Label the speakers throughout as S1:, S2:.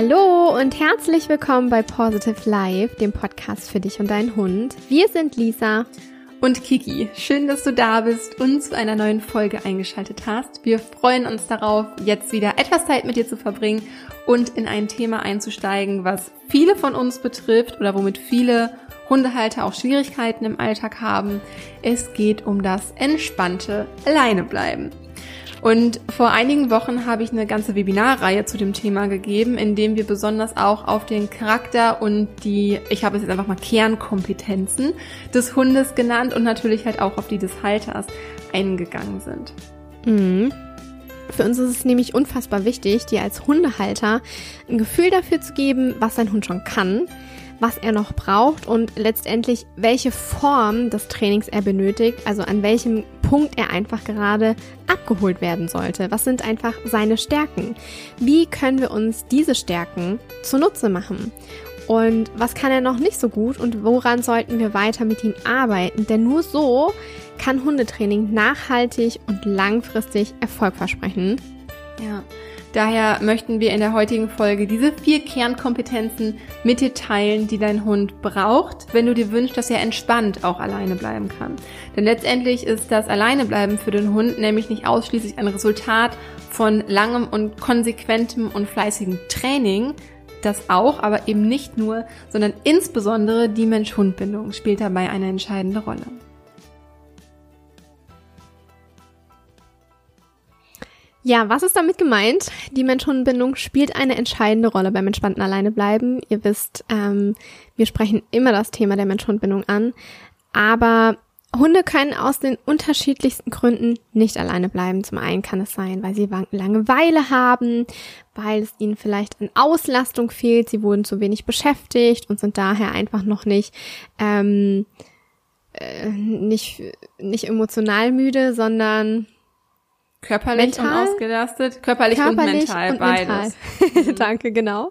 S1: Hallo und herzlich willkommen bei Positive Life, dem Podcast für dich und deinen Hund. Wir sind Lisa
S2: und Kiki. Schön, dass du da bist und zu einer neuen Folge eingeschaltet hast. Wir freuen uns darauf, jetzt wieder etwas Zeit mit dir zu verbringen und in ein Thema einzusteigen, was viele von uns betrifft oder womit viele Hundehalter auch Schwierigkeiten im Alltag haben. Es geht um das entspannte Alleinebleiben. Und vor einigen Wochen habe ich eine ganze Webinarreihe zu dem Thema gegeben, in dem wir besonders auch auf den Charakter und die, ich habe es jetzt einfach mal Kernkompetenzen des Hundes genannt und natürlich halt auch auf die des Halters eingegangen sind.
S1: Mhm. Für uns ist es nämlich unfassbar wichtig, dir als Hundehalter ein Gefühl dafür zu geben, was dein Hund schon kann, was er noch braucht und letztendlich welche Form des Trainings er benötigt, also an welchem Punkt er einfach gerade abgeholt werden sollte. Was sind einfach seine Stärken? Wie können wir uns diese Stärken zunutze machen? Und was kann er noch nicht so gut und woran sollten wir weiter mit ihm arbeiten? Denn nur so kann Hundetraining nachhaltig und langfristig Erfolg versprechen.
S2: Ja. Daher möchten wir in der heutigen Folge diese vier Kernkompetenzen mit dir teilen, die dein Hund braucht, wenn du dir wünschst, dass er entspannt auch alleine bleiben kann. Denn letztendlich ist das Alleinebleiben für den Hund nämlich nicht ausschließlich ein Resultat von langem und konsequentem und fleißigem Training, das auch, aber eben nicht nur, sondern insbesondere die Mensch-Hund-Bindung spielt dabei eine entscheidende Rolle.
S1: Ja, was ist damit gemeint? Die Mensch-Hund-Bindung spielt eine entscheidende Rolle beim entspannten Alleinebleiben. Ihr wisst, ähm, wir sprechen immer das Thema der Mensch-Hund-Bindung an. Aber Hunde können aus den unterschiedlichsten Gründen nicht alleine bleiben. Zum einen kann es sein, weil sie Langeweile haben, weil es ihnen vielleicht an Auslastung fehlt, sie wurden zu wenig beschäftigt und sind daher einfach noch nicht ähm, äh, nicht nicht emotional müde, sondern
S2: Körperlich mental, und ausgelastet? Körperlich, körperlich und mental, und beides.
S1: Mental. Danke, genau.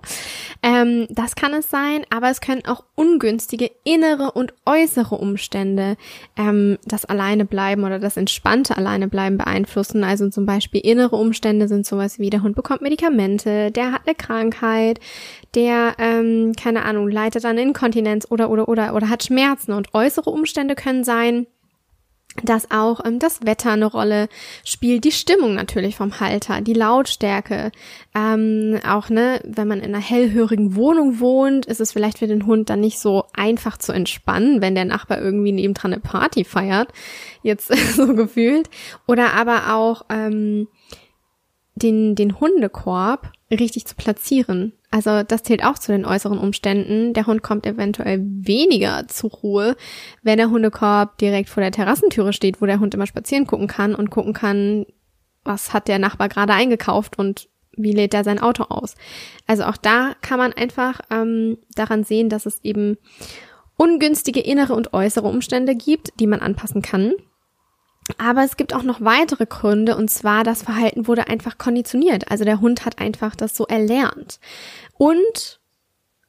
S1: Ähm, das kann es sein, aber es können auch ungünstige innere und äußere Umstände ähm, das Alleinebleiben oder das entspannte Alleinebleiben beeinflussen. Also zum Beispiel innere Umstände sind sowas wie der Hund bekommt Medikamente, der hat eine Krankheit, der, ähm, keine Ahnung, leitet an Inkontinenz oder, oder, oder, oder hat Schmerzen. Und äußere Umstände können sein, dass auch ähm, das Wetter eine Rolle spielt, die Stimmung natürlich vom Halter, die Lautstärke. Ähm, auch, ne, wenn man in einer hellhörigen Wohnung wohnt, ist es vielleicht für den Hund dann nicht so einfach zu entspannen, wenn der Nachbar irgendwie nebendran eine Party feiert, jetzt so gefühlt. Oder aber auch ähm, den, den Hundekorb richtig zu platzieren. Also das zählt auch zu den äußeren Umständen. Der Hund kommt eventuell weniger zur Ruhe, wenn der Hundekorb direkt vor der Terrassentüre steht, wo der Hund immer spazieren gucken kann und gucken kann, was hat der Nachbar gerade eingekauft und wie lädt er sein Auto aus. Also auch da kann man einfach ähm, daran sehen, dass es eben ungünstige innere und äußere Umstände gibt, die man anpassen kann. Aber es gibt auch noch weitere Gründe und zwar das Verhalten wurde einfach konditioniert. Also der Hund hat einfach das so erlernt. Und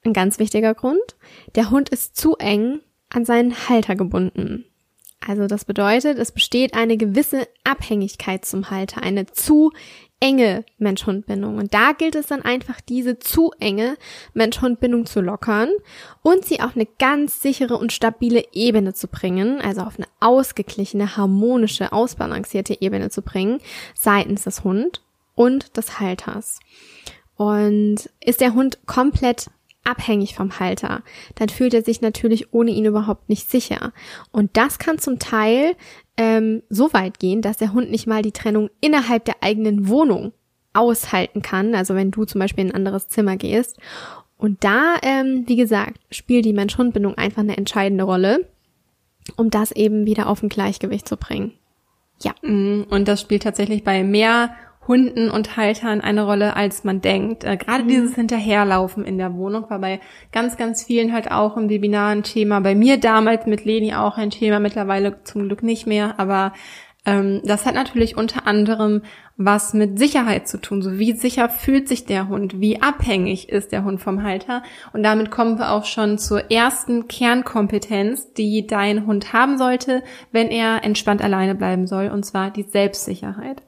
S1: ein ganz wichtiger Grund, der Hund ist zu eng an seinen Halter gebunden. Also das bedeutet, es besteht eine gewisse Abhängigkeit zum Halter, eine zu enge Mensch-Hund-Bindung. Und da gilt es dann einfach, diese zu enge Mensch-Hund-Bindung zu lockern und sie auf eine ganz sichere und stabile Ebene zu bringen, also auf eine ausgeglichene, harmonische, ausbalancierte Ebene zu bringen, seitens des Hund und des Halters. Und ist der Hund komplett abhängig vom Halter, dann fühlt er sich natürlich ohne ihn überhaupt nicht sicher. Und das kann zum Teil ähm, so weit gehen, dass der Hund nicht mal die Trennung innerhalb der eigenen Wohnung aushalten kann. Also wenn du zum Beispiel in ein anderes Zimmer gehst. Und da, ähm, wie gesagt, spielt die Mensch-Hund-Bindung einfach eine entscheidende Rolle, um das eben wieder auf ein Gleichgewicht zu bringen.
S2: Ja. Mm, und das spielt tatsächlich bei mehr Hunden und Haltern eine Rolle, als man denkt. Äh, Gerade mhm. dieses Hinterherlaufen in der Wohnung war bei ganz, ganz vielen halt auch im Webinar ein Thema. Bei mir damals mit Leni auch ein Thema, mittlerweile zum Glück nicht mehr, aber ähm, das hat natürlich unter anderem was mit Sicherheit zu tun. So wie sicher fühlt sich der Hund? Wie abhängig ist der Hund vom Halter? Und damit kommen wir auch schon zur ersten Kernkompetenz, die dein Hund haben sollte, wenn er entspannt alleine bleiben soll, und zwar die Selbstsicherheit.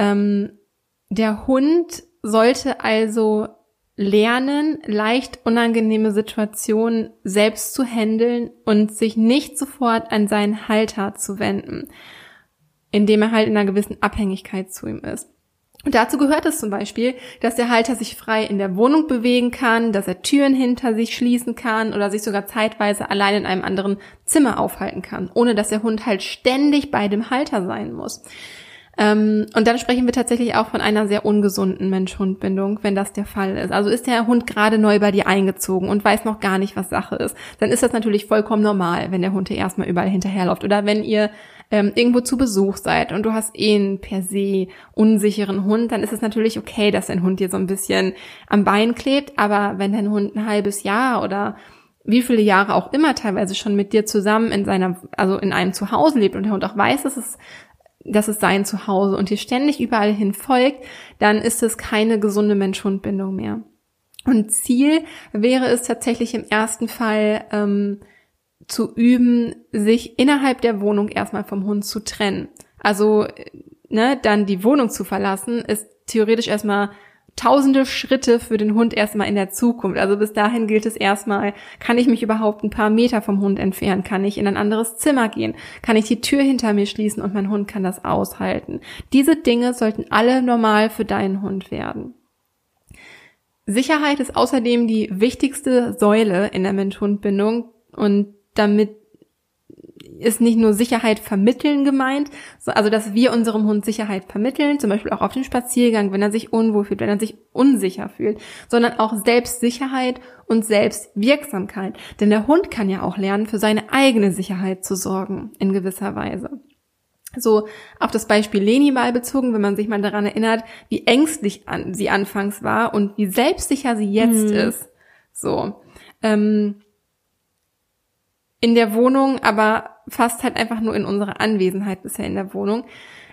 S2: Ähm, der Hund sollte also lernen, leicht unangenehme Situationen selbst zu handeln und sich nicht sofort an seinen Halter zu wenden, indem er halt in einer gewissen Abhängigkeit zu ihm ist. Und dazu gehört es zum Beispiel, dass der Halter sich frei in der Wohnung bewegen kann, dass er Türen hinter sich schließen kann oder sich sogar zeitweise allein in einem anderen Zimmer aufhalten kann, ohne dass der Hund halt ständig bei dem Halter sein muss. Ähm, und dann sprechen wir tatsächlich auch von einer sehr ungesunden Mensch-Hund-Bindung, wenn das der Fall ist. Also ist der Hund gerade neu bei dir eingezogen und weiß noch gar nicht, was Sache ist, dann ist das natürlich vollkommen normal, wenn der Hund dir erstmal überall hinterherläuft. Oder wenn ihr ähm, irgendwo zu Besuch seid und du hast eh einen per se unsicheren Hund, dann ist es natürlich okay, dass dein Hund dir so ein bisschen am Bein klebt. Aber wenn dein Hund ein halbes Jahr oder wie viele Jahre auch immer teilweise schon mit dir zusammen in seiner, also in einem Zuhause lebt und der Hund auch weiß, dass es das ist sein Zuhause und dir ständig überall hin folgt, dann ist es keine gesunde Mensch-Hund-Bindung mehr. Und Ziel wäre es tatsächlich im ersten Fall ähm, zu üben, sich innerhalb der Wohnung erstmal vom Hund zu trennen. Also ne, dann die Wohnung zu verlassen, ist theoretisch erstmal tausende Schritte für den Hund erstmal in der Zukunft. Also bis dahin gilt es erstmal, kann ich mich überhaupt ein paar Meter vom Hund entfernen? Kann ich in ein anderes Zimmer gehen? Kann ich die Tür hinter mir schließen und mein Hund kann das aushalten? Diese Dinge sollten alle normal für deinen Hund werden. Sicherheit ist außerdem die wichtigste Säule in der Mensch-Hund-Bindung und damit ist nicht nur Sicherheit vermitteln gemeint, also dass wir unserem Hund Sicherheit vermitteln, zum Beispiel auch auf dem Spaziergang, wenn er sich unwohl fühlt, wenn er sich unsicher fühlt, sondern auch Selbstsicherheit und Selbstwirksamkeit. Denn der Hund kann ja auch lernen, für seine eigene Sicherheit zu sorgen, in gewisser Weise. So auf das Beispiel Leni mal bezogen, wenn man sich mal daran erinnert, wie ängstlich an, sie anfangs war und wie selbstsicher sie jetzt mhm. ist. So. Ähm, in der Wohnung, aber fast halt einfach nur in unserer Anwesenheit bisher in der Wohnung,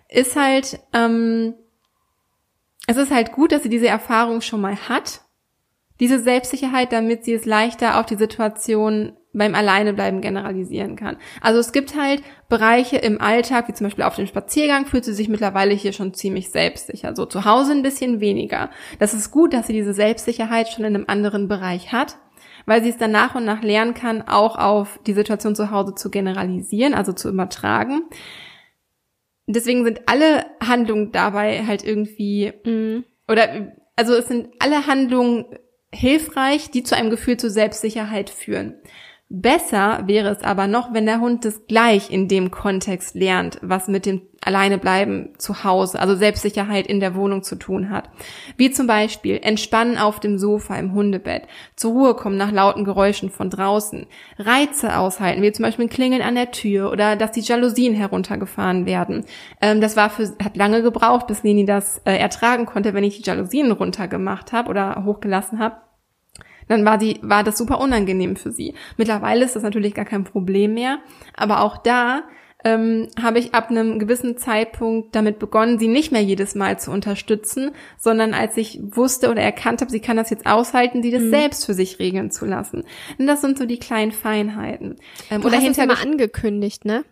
S2: ist halt, ähm, es ist halt gut, dass sie diese Erfahrung schon mal hat, diese Selbstsicherheit, damit sie es leichter auf die Situation beim Alleinebleiben generalisieren kann. Also es gibt halt Bereiche im Alltag, wie zum Beispiel auf dem Spaziergang, fühlt sie sich mittlerweile hier schon ziemlich selbstsicher. So zu Hause ein bisschen weniger. Das ist gut, dass sie diese Selbstsicherheit schon in einem anderen Bereich hat weil sie es dann nach und nach lernen kann, auch auf die Situation zu Hause zu generalisieren, also zu übertragen. Deswegen sind alle Handlungen dabei halt irgendwie, mhm. oder, also es sind alle Handlungen hilfreich, die zu einem Gefühl zur Selbstsicherheit führen. Besser wäre es aber noch, wenn der Hund das gleich in dem Kontext lernt, was mit dem Alleinebleiben zu Hause, also Selbstsicherheit in der Wohnung zu tun hat. Wie zum Beispiel entspannen auf dem Sofa im Hundebett, zur Ruhe kommen nach lauten Geräuschen von draußen, Reize aushalten, wie zum Beispiel ein Klingeln an der Tür oder dass die Jalousien heruntergefahren werden. Ähm, das war für, hat lange gebraucht, bis Nini das äh, ertragen konnte, wenn ich die Jalousien runtergemacht habe oder hochgelassen habe dann war die, war das super unangenehm für sie. Mittlerweile ist das natürlich gar kein Problem mehr, aber auch da ähm, habe ich ab einem gewissen Zeitpunkt damit begonnen, sie nicht mehr jedes Mal zu unterstützen, sondern als ich wusste oder erkannt habe, sie kann das jetzt aushalten, sie das mhm. selbst für sich regeln zu lassen. Und das sind so die kleinen Feinheiten.
S1: Ähm, du oder hast es immer angekündigt, ne?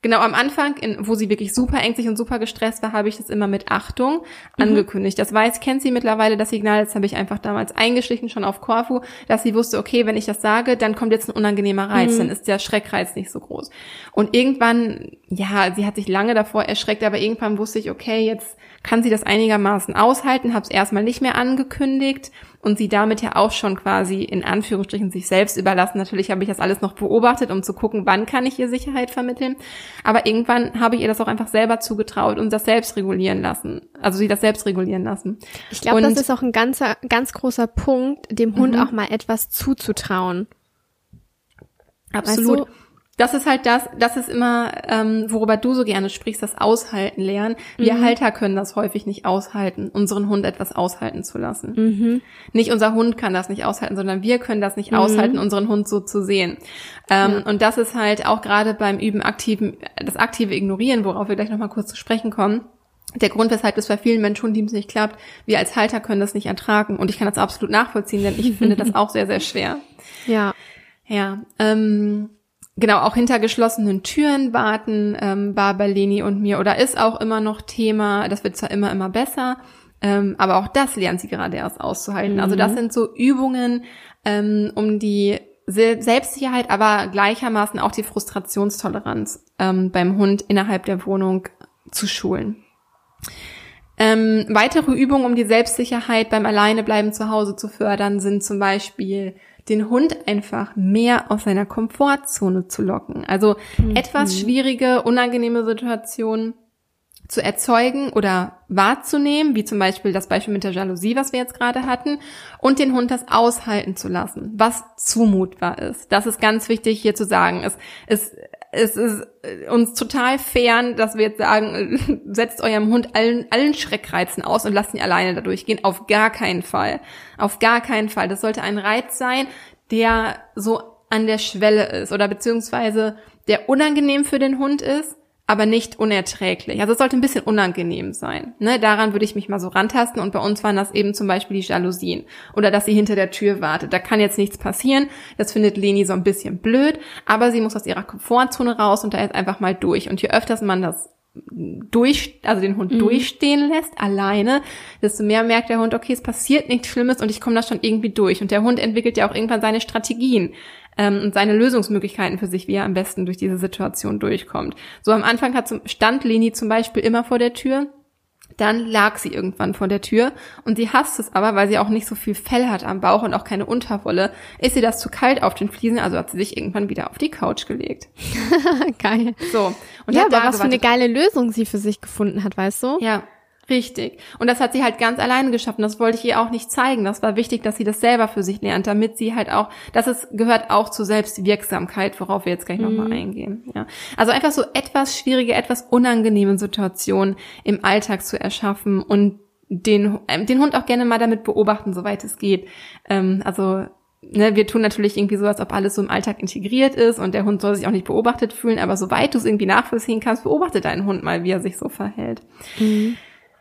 S2: Genau, am Anfang, in, wo sie wirklich super ängstlich und super gestresst war, habe ich das immer mit Achtung mhm. angekündigt. Das weiß, kennt sie mittlerweile, das Signal, das habe ich einfach damals eingeschlichen, schon auf Korfu, dass sie wusste, okay, wenn ich das sage, dann kommt jetzt ein unangenehmer Reiz, mhm. dann ist der Schreckreiz nicht so groß. Und irgendwann, ja, sie hat sich lange davor erschreckt, aber irgendwann wusste ich, okay, jetzt kann sie das einigermaßen aushalten, habe es erstmal nicht mehr angekündigt und sie damit ja auch schon quasi in Anführungsstrichen sich selbst überlassen. Natürlich habe ich das alles noch beobachtet, um zu gucken, wann kann ich ihr Sicherheit vermitteln. Aber irgendwann habe ich ihr das auch einfach selber zugetraut und das selbst regulieren lassen. Also sie das selbst regulieren lassen.
S1: Ich glaube, das ist auch ein ganzer, ganz großer Punkt, dem Hund mhm. auch mal etwas zuzutrauen.
S2: Absolut. Weißt du, das ist halt das, das ist immer, ähm, worüber du so gerne sprichst, das Aushalten lernen. Wir mhm. Halter können das häufig nicht aushalten, unseren Hund etwas aushalten zu lassen. Mhm. Nicht unser Hund kann das nicht aushalten, sondern wir können das nicht mhm. aushalten, unseren Hund so zu sehen. Ähm, ja. Und das ist halt auch gerade beim Üben aktiven, das aktive Ignorieren, worauf wir gleich nochmal kurz zu sprechen kommen. Der Grund, weshalb das bei vielen Mensch-Hund-Teams nicht klappt, wir als Halter können das nicht ertragen. Und ich kann das absolut nachvollziehen, denn ich finde das auch sehr, sehr schwer.
S1: Ja.
S2: Ja. Ähm, genau auch hinter geschlossenen Türen warten ähm, war bei Leni und mir oder ist auch immer noch Thema. Das wird zwar immer immer besser, Ähm, aber auch das lernt sie gerade erst auszuhalten. Mhm. Also das mhm. sind so Übungen, ähm, um die Selbstsicherheit, aber gleichermaßen auch die Frustrationstoleranz ähm, beim Hund innerhalb der Wohnung zu schulen. Ähm, weitere Übungen, um die Selbstsicherheit beim Alleinebleiben zu Hause zu fördern, sind zum Beispiel den Hund einfach mehr aus seiner Komfortzone zu locken. Also mhm. etwas schwierige, unangenehme Situationen zu erzeugen oder wahrzunehmen, wie zum Beispiel das Beispiel mit der Jalousie, was wir jetzt gerade hatten, und den Hund das aushalten zu lassen, was zumutbar ist. Das ist ganz wichtig hier zu sagen. Es, es, es ist uns total fern, dass wir jetzt sagen, setzt eurem Hund allen, allen Schreckreizen aus und lasst ihn alleine da durchgehen. Auf gar keinen Fall. Auf gar keinen Fall. Das sollte ein Reiz sein, der so an der Schwelle ist oder beziehungsweise der unangenehm für den Hund ist, aber nicht unerträglich. Also es sollte ein bisschen unangenehm sein. Ne? Daran würde ich mich mal so rantasten und bei uns waren das eben zum Beispiel die Jalousien oder dass sie hinter der Tür wartet. Da kann jetzt nichts passieren. Das findet Leni so ein bisschen blöd, aber sie muss aus ihrer Komfortzone raus und da jetzt einfach mal durch. Und je öfters man das durch, also den Hund mhm. durchstehen lässt, alleine, desto mehr merkt der Hund, okay, es passiert nichts Schlimmes und ich komme da schon irgendwie durch. Und der Hund entwickelt ja auch irgendwann seine Strategien ähm, und seine Lösungsmöglichkeiten für sich, wie er am besten durch diese Situation durchkommt. So am Anfang hat zum, stand Leni zum Beispiel immer vor der Tür dann lag sie irgendwann vor der Tür und sie hasst es aber, weil sie auch nicht so viel Fell hat am Bauch und auch keine Unterwolle. Ist sie das zu kalt auf den Fliesen, also hat sie sich irgendwann wieder auf die Couch gelegt.
S1: Geil.
S2: So.
S1: Und ja, aber was gewartet. für eine geile Lösung sie für sich gefunden hat, weißt du?
S2: Ja. Richtig. Und das hat sie halt ganz alleine geschafft. Und das wollte ich ihr auch nicht zeigen. Das war wichtig, dass sie das selber für sich lernt, damit sie halt auch, das ist, gehört auch zur Selbstwirksamkeit, worauf wir jetzt gleich mhm. nochmal eingehen. Ja. Also einfach so etwas schwierige, etwas unangenehme Situationen im Alltag zu erschaffen und den, äh, den Hund auch gerne mal damit beobachten, soweit es geht. Ähm, also Ne, wir tun natürlich irgendwie so, als ob alles so im Alltag integriert ist und der Hund soll sich auch nicht beobachtet fühlen, aber soweit du es irgendwie nachvollziehen kannst, beobachte deinen Hund mal, wie er sich so verhält. Mhm.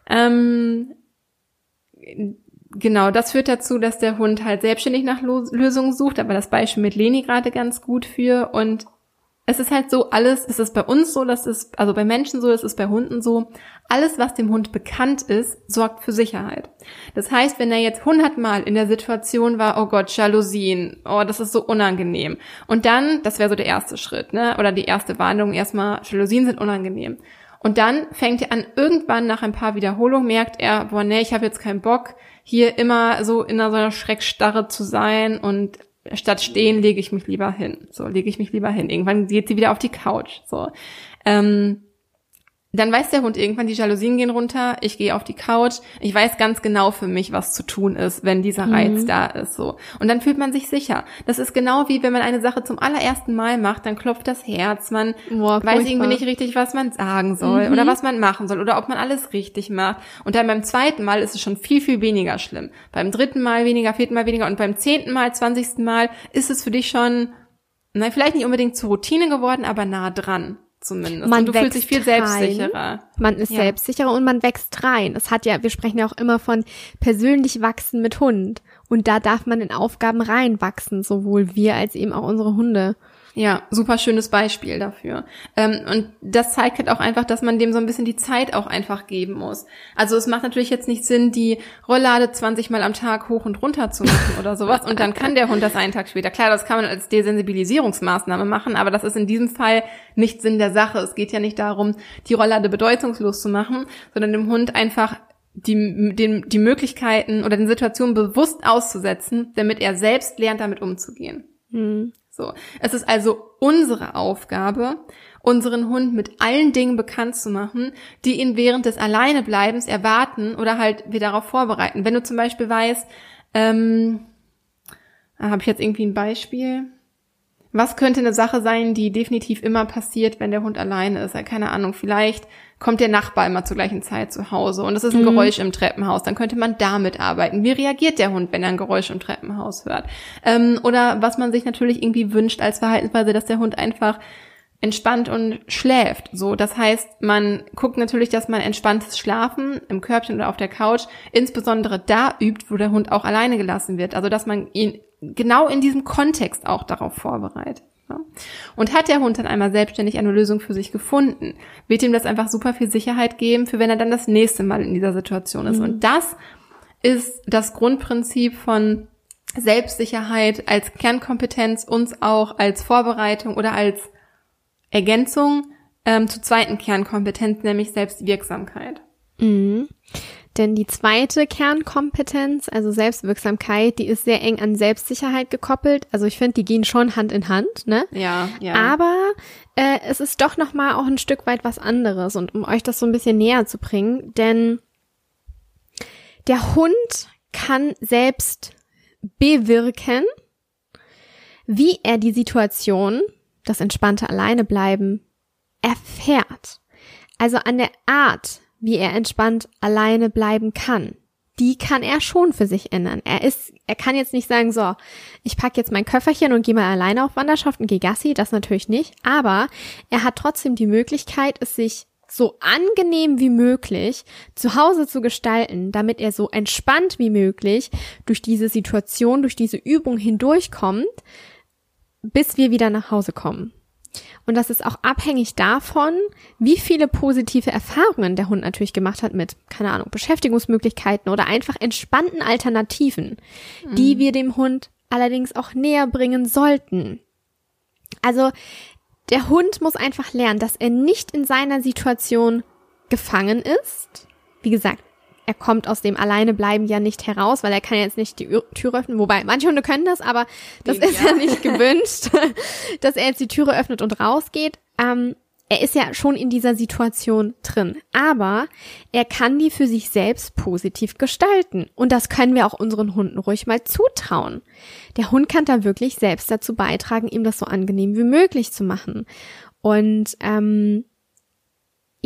S2: Ähm, genau, das führt dazu, dass der Hund halt selbstständig nach Lösungen sucht, aber das Beispiel mit Leni gerade ganz gut für und es ist halt so, alles, es ist bei uns so, das ist, also bei Menschen so, das ist bei Hunden so, alles, was dem Hund bekannt ist, sorgt für Sicherheit. Das heißt, wenn er jetzt hundertmal in der Situation war, oh Gott, Jalousien, oh, das ist so unangenehm. Und dann, das wäre so der erste Schritt, ne, oder die erste Warnung, erstmal, Jalousien sind unangenehm. Und dann fängt er an, irgendwann nach ein paar Wiederholungen merkt er, boah, nee, ich habe jetzt keinen Bock, hier immer so in so einer Schreckstarre zu sein und statt stehen lege ich mich lieber hin. So, lege ich mich lieber hin. Irgendwann geht sie wieder auf die Couch. So. Ähm, dann weiß der Hund irgendwann, die Jalousien gehen runter, ich gehe auf die Couch, ich weiß ganz genau für mich, was zu tun ist, wenn dieser Reiz mhm. da ist, so. Und dann fühlt man sich sicher. Das ist genau wie, wenn man eine Sache zum allerersten Mal macht, dann klopft das Herz, man Boah, weiß irgendwie nicht richtig, was man sagen soll mhm. oder was man machen soll oder ob man alles richtig macht. Und dann beim zweiten Mal ist es schon viel, viel weniger schlimm. Beim dritten Mal weniger, vierten Mal weniger und beim zehnten Mal, zwanzigsten Mal ist es für dich schon, na, vielleicht nicht unbedingt zur Routine geworden, aber nah dran zumindest.
S1: Man
S2: und du
S1: fühlst dich viel selbstsicherer. Man ist ja. selbstsicherer und man wächst rein. Es hat ja, wir sprechen ja auch immer von persönlich wachsen mit Hund. Und da darf man in Aufgaben reinwachsen, sowohl wir als eben auch unsere Hunde.
S2: Ja, super schönes Beispiel dafür. Ähm, und das zeigt halt auch einfach, dass man dem so ein bisschen die Zeit auch einfach geben muss. Also es macht natürlich jetzt nicht Sinn, die Rolllade 20 Mal am Tag hoch und runter zu machen oder sowas. Und dann kann der Hund das einen Tag später. Klar, das kann man als Desensibilisierungsmaßnahme machen, aber das ist in diesem Fall nicht Sinn der Sache. Es geht ja nicht darum, die Rolllade bedeutungslos zu machen, sondern dem Hund einfach die, den, die Möglichkeiten oder den Situationen bewusst auszusetzen, damit er selbst lernt, damit umzugehen. Hm. So. Es ist also unsere Aufgabe, unseren Hund mit allen Dingen bekannt zu machen, die ihn während des Alleinebleibens erwarten oder halt wir darauf vorbereiten. Wenn du zum Beispiel weißt, ähm, habe ich jetzt irgendwie ein Beispiel? Was könnte eine Sache sein, die definitiv immer passiert, wenn der Hund alleine ist? Keine Ahnung, vielleicht kommt der Nachbar immer zur gleichen Zeit zu Hause und es ist ein mhm. Geräusch im Treppenhaus, dann könnte man damit arbeiten. Wie reagiert der Hund, wenn er ein Geräusch im Treppenhaus hört? Ähm, oder was man sich natürlich irgendwie wünscht als Verhaltensweise, dass der Hund einfach entspannt und schläft. So, das heißt, man guckt natürlich, dass man entspanntes Schlafen im Körbchen oder auf der Couch insbesondere da übt, wo der Hund auch alleine gelassen wird. Also, dass man ihn genau in diesem Kontext auch darauf vorbereitet. Und hat der Hund dann einmal selbstständig eine Lösung für sich gefunden, wird ihm das einfach super viel Sicherheit geben, für wenn er dann das nächste Mal in dieser Situation ist. Mhm. Und das ist das Grundprinzip von Selbstsicherheit als Kernkompetenz, uns auch als Vorbereitung oder als Ergänzung ähm, zur zweiten Kernkompetenz, nämlich Selbstwirksamkeit.
S1: Mhm. Denn die zweite Kernkompetenz, also Selbstwirksamkeit, die ist sehr eng an Selbstsicherheit gekoppelt. Also ich finde, die gehen schon Hand in Hand, ne?
S2: Ja, ja.
S1: Aber äh, es ist doch noch mal auch ein Stück weit was anderes. Und um euch das so ein bisschen näher zu bringen, denn der Hund kann selbst bewirken, wie er die Situation, das entspannte Alleinebleiben, erfährt. Also an der Art, wie er entspannt alleine bleiben kann. Die kann er schon für sich ändern. Er ist, er kann jetzt nicht sagen, so, ich pack jetzt mein Köfferchen und gehe mal alleine auf Wanderschaft und gehe Gassi, das natürlich nicht. Aber er hat trotzdem die Möglichkeit, es sich so angenehm wie möglich zu Hause zu gestalten, damit er so entspannt wie möglich durch diese Situation, durch diese Übung hindurchkommt, bis wir wieder nach Hause kommen. Und das ist auch abhängig davon, wie viele positive Erfahrungen der Hund natürlich gemacht hat mit, keine Ahnung, Beschäftigungsmöglichkeiten oder einfach entspannten Alternativen, mhm. die wir dem Hund allerdings auch näher bringen sollten. Also der Hund muss einfach lernen, dass er nicht in seiner Situation gefangen ist. Wie gesagt, er kommt aus dem Alleinebleiben ja nicht heraus, weil er kann jetzt nicht die Tür öffnen. Wobei, manche Hunde können das, aber das ist ja nicht gewünscht, dass er jetzt die Türe öffnet und rausgeht. Ähm, er ist ja schon in dieser Situation drin. Aber er kann die für sich selbst positiv gestalten. Und das können wir auch unseren Hunden ruhig mal zutrauen. Der Hund kann da wirklich selbst dazu beitragen, ihm das so angenehm wie möglich zu machen. Und ähm,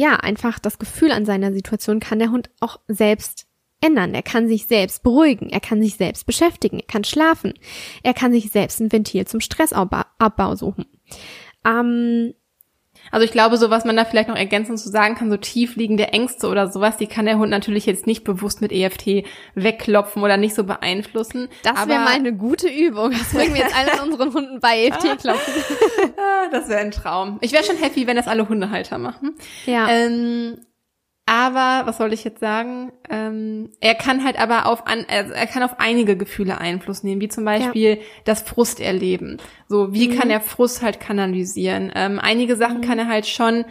S1: ja, einfach das Gefühl an seiner Situation kann der Hund auch selbst ändern. Er kann sich selbst beruhigen, er kann sich selbst beschäftigen, er kann schlafen, er kann sich selbst ein Ventil zum Stressabbau suchen. Ähm,
S2: also ich glaube, so was man da vielleicht noch ergänzend zu sagen kann, so tiefliegende Ängste oder sowas, die kann der Hund natürlich jetzt nicht bewusst mit EFT wegklopfen oder nicht so beeinflussen.
S1: Das wäre mal eine gute Übung. Das bringen wir jetzt allen unseren Hunden bei EFT klopfen.
S2: Ah, das wäre ein Traum. Ich wäre schon happy, wenn das alle Hundehalter machen. Ja. Ähm, aber, was soll ich jetzt sagen? Ähm, er kann halt aber auf an, also er kann auf einige Gefühle Einfluss nehmen, wie zum Beispiel ja. das Frusterleben. So, wie mhm. kann er Frust halt kanalisieren? Ähm, einige Sachen mhm. kann er halt schon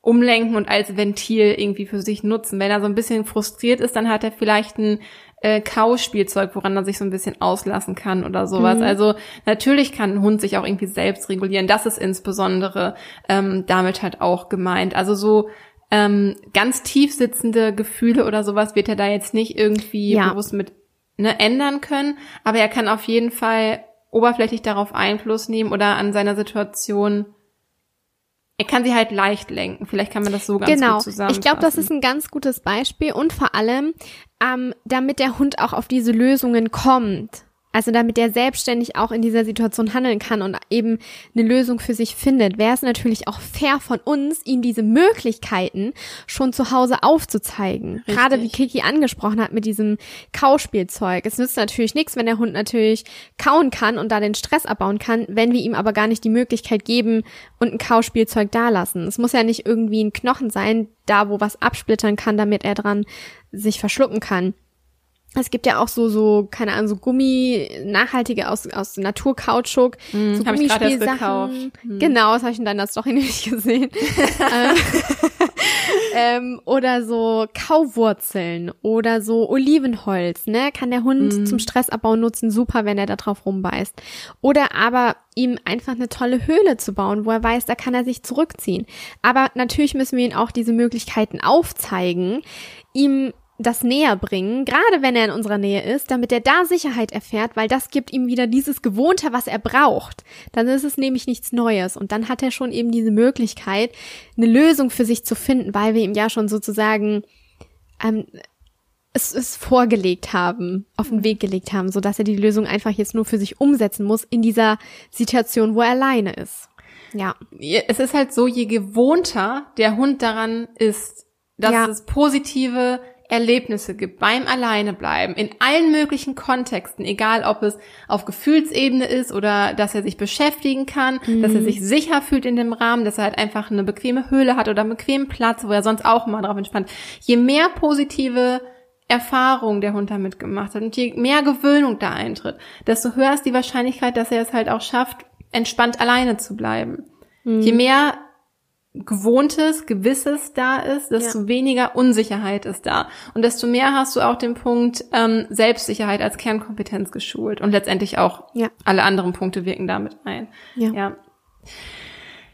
S2: umlenken und als Ventil irgendwie für sich nutzen. Wenn er so ein bisschen frustriert ist, dann hat er vielleicht ein äh, Kauspielzeug, woran er sich so ein bisschen auslassen kann oder sowas. Mhm. Also natürlich kann ein Hund sich auch irgendwie selbst regulieren. Das ist insbesondere ähm, damit halt auch gemeint. Also so ähm, ganz tief sitzende Gefühle oder sowas wird er da jetzt nicht irgendwie ja. bewusst mit ne, ändern können, aber er kann auf jeden Fall oberflächlich darauf Einfluss nehmen oder an seiner Situation er kann sie halt leicht lenken. Vielleicht kann man das so ganz genau. gut zusammenfassen.
S1: Ich glaube, das ist ein ganz gutes Beispiel und vor allem, ähm, damit der Hund auch auf diese Lösungen kommt. Also damit er selbstständig auch in dieser Situation handeln kann und eben eine Lösung für sich findet, wäre es natürlich auch fair von uns, ihm diese Möglichkeiten schon zu Hause aufzuzeigen. Richtig. Gerade wie Kiki angesprochen hat mit diesem Kauspielzeug. Es nützt natürlich nichts, wenn der Hund natürlich kauen kann und da den Stress abbauen kann, wenn wir ihm aber gar nicht die Möglichkeit geben und ein Kauspielzeug dalassen. Es muss ja nicht irgendwie ein Knochen sein, da wo was absplittern kann, damit er dran sich verschlucken kann. Es gibt ja auch so, so, keine Ahnung, so Gummi, nachhaltige aus, aus Naturkautschuk.
S2: Mm, so Gummispielsachen.
S1: Mm. Genau, das habe ich in deiner Story nämlich gesehen. Ähm, ähm, oder so Kauwurzeln oder so Olivenholz, ne? Kann der Hund mm. zum Stressabbau nutzen, super, wenn er da drauf rumbeißt. Oder aber ihm einfach eine tolle Höhle zu bauen, wo er weiß, da kann er sich zurückziehen. Aber natürlich müssen wir ihm auch diese Möglichkeiten aufzeigen, ihm das näher bringen, gerade wenn er in unserer Nähe ist, damit er da Sicherheit erfährt, weil das gibt ihm wieder dieses Gewohnte, was er braucht. Dann ist es nämlich nichts Neues und dann hat er schon eben diese Möglichkeit, eine Lösung für sich zu finden, weil wir ihm ja schon sozusagen ähm, es, es vorgelegt haben, auf den Weg gelegt haben, so dass er die Lösung einfach jetzt nur für sich umsetzen muss in dieser Situation, wo er alleine ist. Ja.
S2: Es ist halt so, je gewohnter der Hund daran ist, dass ja. es positive Erlebnisse gibt beim Alleinebleiben in allen möglichen Kontexten, egal ob es auf Gefühlsebene ist oder dass er sich beschäftigen kann, mhm. dass er sich sicher fühlt in dem Rahmen, dass er halt einfach eine bequeme Höhle hat oder einen bequemen Platz, wo er sonst auch mal drauf entspannt. Je mehr positive Erfahrung der Hund damit gemacht hat und je mehr Gewöhnung da eintritt, desto höher ist die Wahrscheinlichkeit, dass er es halt auch schafft, entspannt alleine zu bleiben. Mhm. Je mehr Gewohntes, Gewisses da ist, desto ja. weniger Unsicherheit ist da. Und desto mehr hast du auch den Punkt ähm, Selbstsicherheit als Kernkompetenz geschult. Und letztendlich auch ja. alle anderen Punkte wirken damit ein. Ja. ja.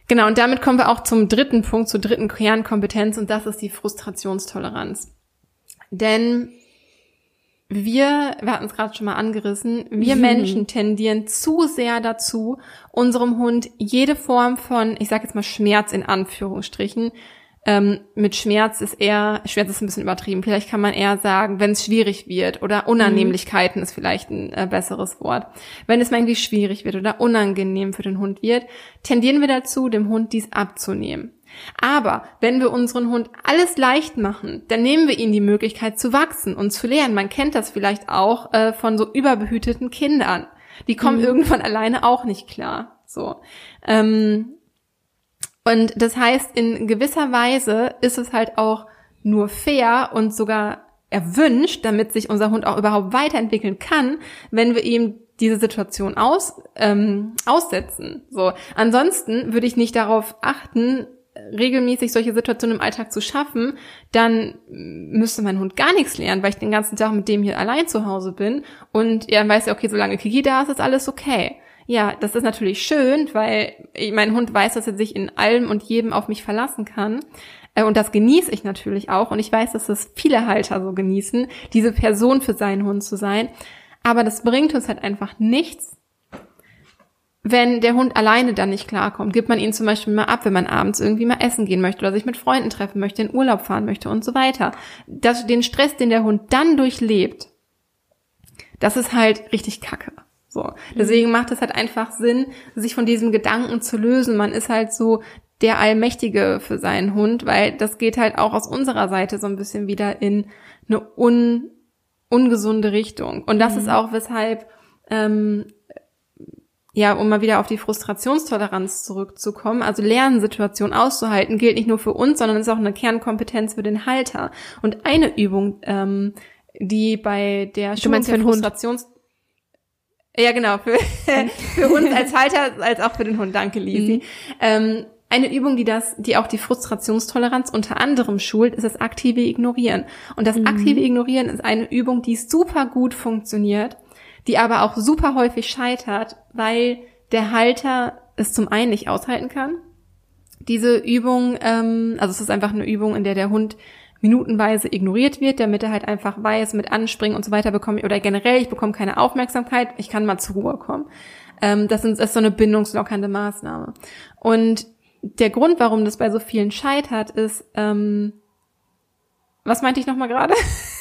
S2: Genau, und damit kommen wir auch zum dritten Punkt, zur dritten Kernkompetenz, und das ist die Frustrationstoleranz. Denn wir, wir hatten es gerade schon mal angerissen, wir mhm. Menschen tendieren zu sehr dazu, unserem Hund jede Form von, ich sage jetzt mal Schmerz in Anführungsstrichen, ähm, mit Schmerz ist eher, Schmerz ist ein bisschen übertrieben, vielleicht kann man eher sagen, wenn es schwierig wird oder Unannehmlichkeiten mhm. ist vielleicht ein äh, besseres Wort. Wenn es mal irgendwie schwierig wird oder unangenehm für den Hund wird, tendieren wir dazu, dem Hund dies abzunehmen. Aber wenn wir unseren Hund alles leicht machen, dann nehmen wir ihnen die Möglichkeit zu wachsen und zu lernen. Man kennt das vielleicht auch äh, von so überbehüteten Kindern. Die kommen mhm. irgendwann alleine auch nicht klar. So. Ähm, und das heißt, in gewisser Weise ist es halt auch nur fair und sogar erwünscht, damit sich unser Hund auch überhaupt weiterentwickeln kann, wenn wir ihm diese Situation aus, ähm, aussetzen. So. Ansonsten würde ich nicht darauf achten, regelmäßig solche Situationen im Alltag zu schaffen, dann müsste mein Hund gar nichts lernen, weil ich den ganzen Tag mit dem hier allein zu Hause bin und er weiß ja, okay, solange Kiki da ist, ist alles okay. Ja, das ist natürlich schön, weil mein Hund weiß, dass er sich in allem und jedem auf mich verlassen kann. Äh, und das genieße ich natürlich auch. Und ich weiß, dass es viele Halter so genießen, diese Person für seinen Hund zu sein. Aber das bringt uns halt einfach nichts, wenn der Hund alleine dann nicht klarkommt, gibt man ihn zum Beispiel mal ab, wenn man abends irgendwie mal essen gehen möchte oder sich mit Freunden treffen möchte, in Urlaub fahren möchte und so weiter. Das, den Stress, den der Hund dann durchlebt, das ist halt richtig kacke. So. Deswegen macht es halt einfach Sinn, sich von diesem Gedanken zu lösen. Man ist halt so der Allmächtige für seinen Hund, weil das geht halt auch aus unserer Seite so ein bisschen wieder in eine un, ungesunde Richtung. Und das mhm. ist auch, weshalb ähm, ja, um mal wieder auf die Frustrationstoleranz zurückzukommen, also Lernsituationen auszuhalten, gilt nicht nur für uns, sondern ist auch eine Kernkompetenz für den Halter. Und eine Übung, ähm, die bei der
S1: Schulung der
S2: Frustrations ja, genau, für, für uns als Halter, als auch für den Hund. Danke, Lisi. Mhm. Ähm, eine Übung, die das, die auch die Frustrationstoleranz unter anderem schult, ist das aktive Ignorieren. Und das mhm. aktive Ignorieren ist eine Übung, die super gut funktioniert, die aber auch super häufig scheitert, weil der Halter es zum einen nicht aushalten kann. Diese Übung, ähm, also es ist einfach eine Übung, in der der Hund minutenweise ignoriert wird, damit er halt einfach weiß, mit Anspringen und so weiter bekomme ich, oder generell, ich bekomme keine Aufmerksamkeit, ich kann mal zur Ruhe kommen. Ähm, das ist so eine bindungslockernde Maßnahme. Und der Grund, warum das bei so vielen scheitert, ist, ähm, was meinte ich nochmal gerade?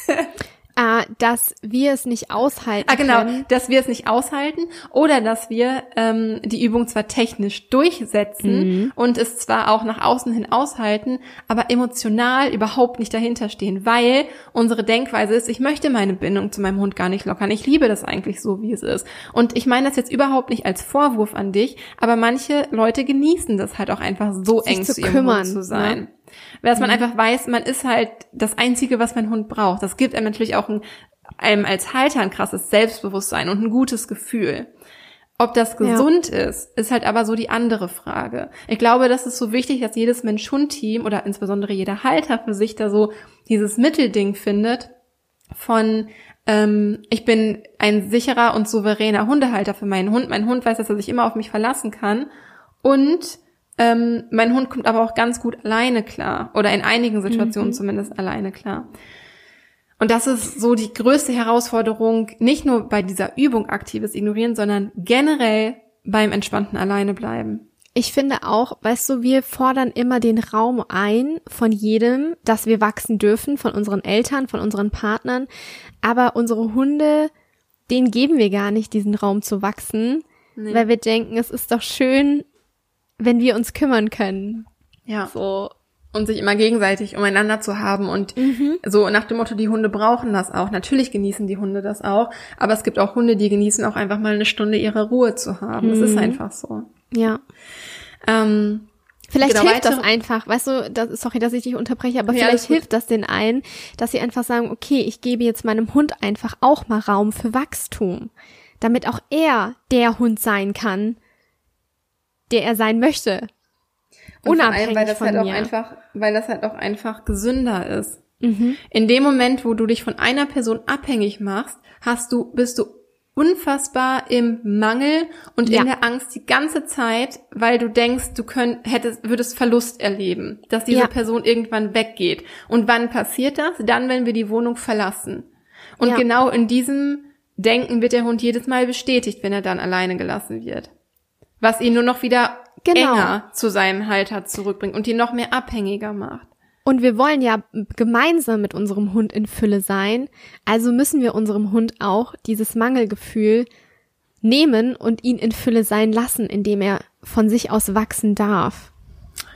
S1: äh, dass wir es nicht aushalten.
S2: Ah, genau, können. dass wir es nicht aushalten oder dass wir ähm, die Übung zwar technisch durchsetzen mhm. und es zwar auch nach außen hin aushalten, aber emotional überhaupt nicht dahinter stehen, weil unsere Denkweise ist, ich möchte meine Bindung zu meinem Hund gar nicht lockern. Ich liebe das eigentlich so, wie es ist. Und ich meine das jetzt überhaupt nicht als Vorwurf an dich, aber manche Leute genießen das halt auch einfach so Sich eng zu, zu ihrem kümmern, Hund zu sein. Ne? Dass man mhm. einfach weiß, man ist halt das Einzige, was mein Hund braucht. Das gibt einem natürlich auch ein, einem als Halter ein krasses Selbstbewusstsein und ein gutes Gefühl. Ob das gesund ja. ist, ist halt aber so die andere Frage. Ich glaube, das ist so wichtig, dass jedes Mensch-Hund-Team oder insbesondere jeder Halter für sich da so dieses Mittelding findet von ähm, ich bin ein sicherer und souveräner Hundehalter für meinen Hund. Mein Hund weiß, dass er sich immer auf mich verlassen kann. Und ähm, mein Hund kommt aber auch ganz gut alleine klar oder in einigen Situationen mhm. zumindest alleine klar. Und das ist so die größte Herausforderung, nicht nur bei dieser Übung aktives Ignorieren, sondern generell beim entspannten Alleine bleiben.
S1: Ich finde auch, weißt du, wir fordern immer den Raum ein von jedem, dass wir wachsen dürfen, von unseren Eltern, von unseren Partnern. Aber unsere Hunde, denen geben wir gar nicht diesen Raum zu wachsen, nee. weil wir denken, es ist doch schön, wenn wir uns kümmern können.
S2: Ja.
S1: So.
S2: und sich immer gegenseitig umeinander zu haben und mhm. so nach dem Motto, die Hunde brauchen das auch. Natürlich genießen die Hunde das auch, aber es gibt auch Hunde, die genießen auch einfach mal eine Stunde ihre Ruhe zu haben. Es mhm. ist einfach so.
S1: Ja. Ähm, Vielleicht genau, hilft das einfach, weißt du, das, sorry, dass ich dich unterbreche, aber ja, vielleicht hilft das den einen, dass sie einfach sagen, okay, ich gebe jetzt meinem Hund einfach auch mal Raum für Wachstum, damit auch er der Hund sein kann, der er sein möchte.
S2: Und Unabhängig allem, weil das halt mir. auch einfach, weil das halt auch einfach gesünder ist. Mhm. In dem Moment, wo du dich von einer Person abhängig machst, hast du, bist du unfassbar im Mangel und ja. in der Angst die ganze Zeit, weil du denkst, du könnt, hättest, würdest Verlust erleben, dass diese ja. Person irgendwann weggeht. Und wann passiert das? Dann, wenn wir die Wohnung verlassen. Und ja. genau in diesem Denken wird der Hund jedes Mal bestätigt, wenn er dann alleine gelassen wird. Was ihn nur noch wieder genau. enger zu seinem Halter zurückbringt und ihn noch mehr abhängiger macht.
S1: Und wir wollen ja gemeinsam mit unserem Hund in Fülle sein. Also müssen wir unserem Hund auch dieses Mangelgefühl nehmen und ihn in Fülle sein lassen, indem er von sich aus wachsen darf.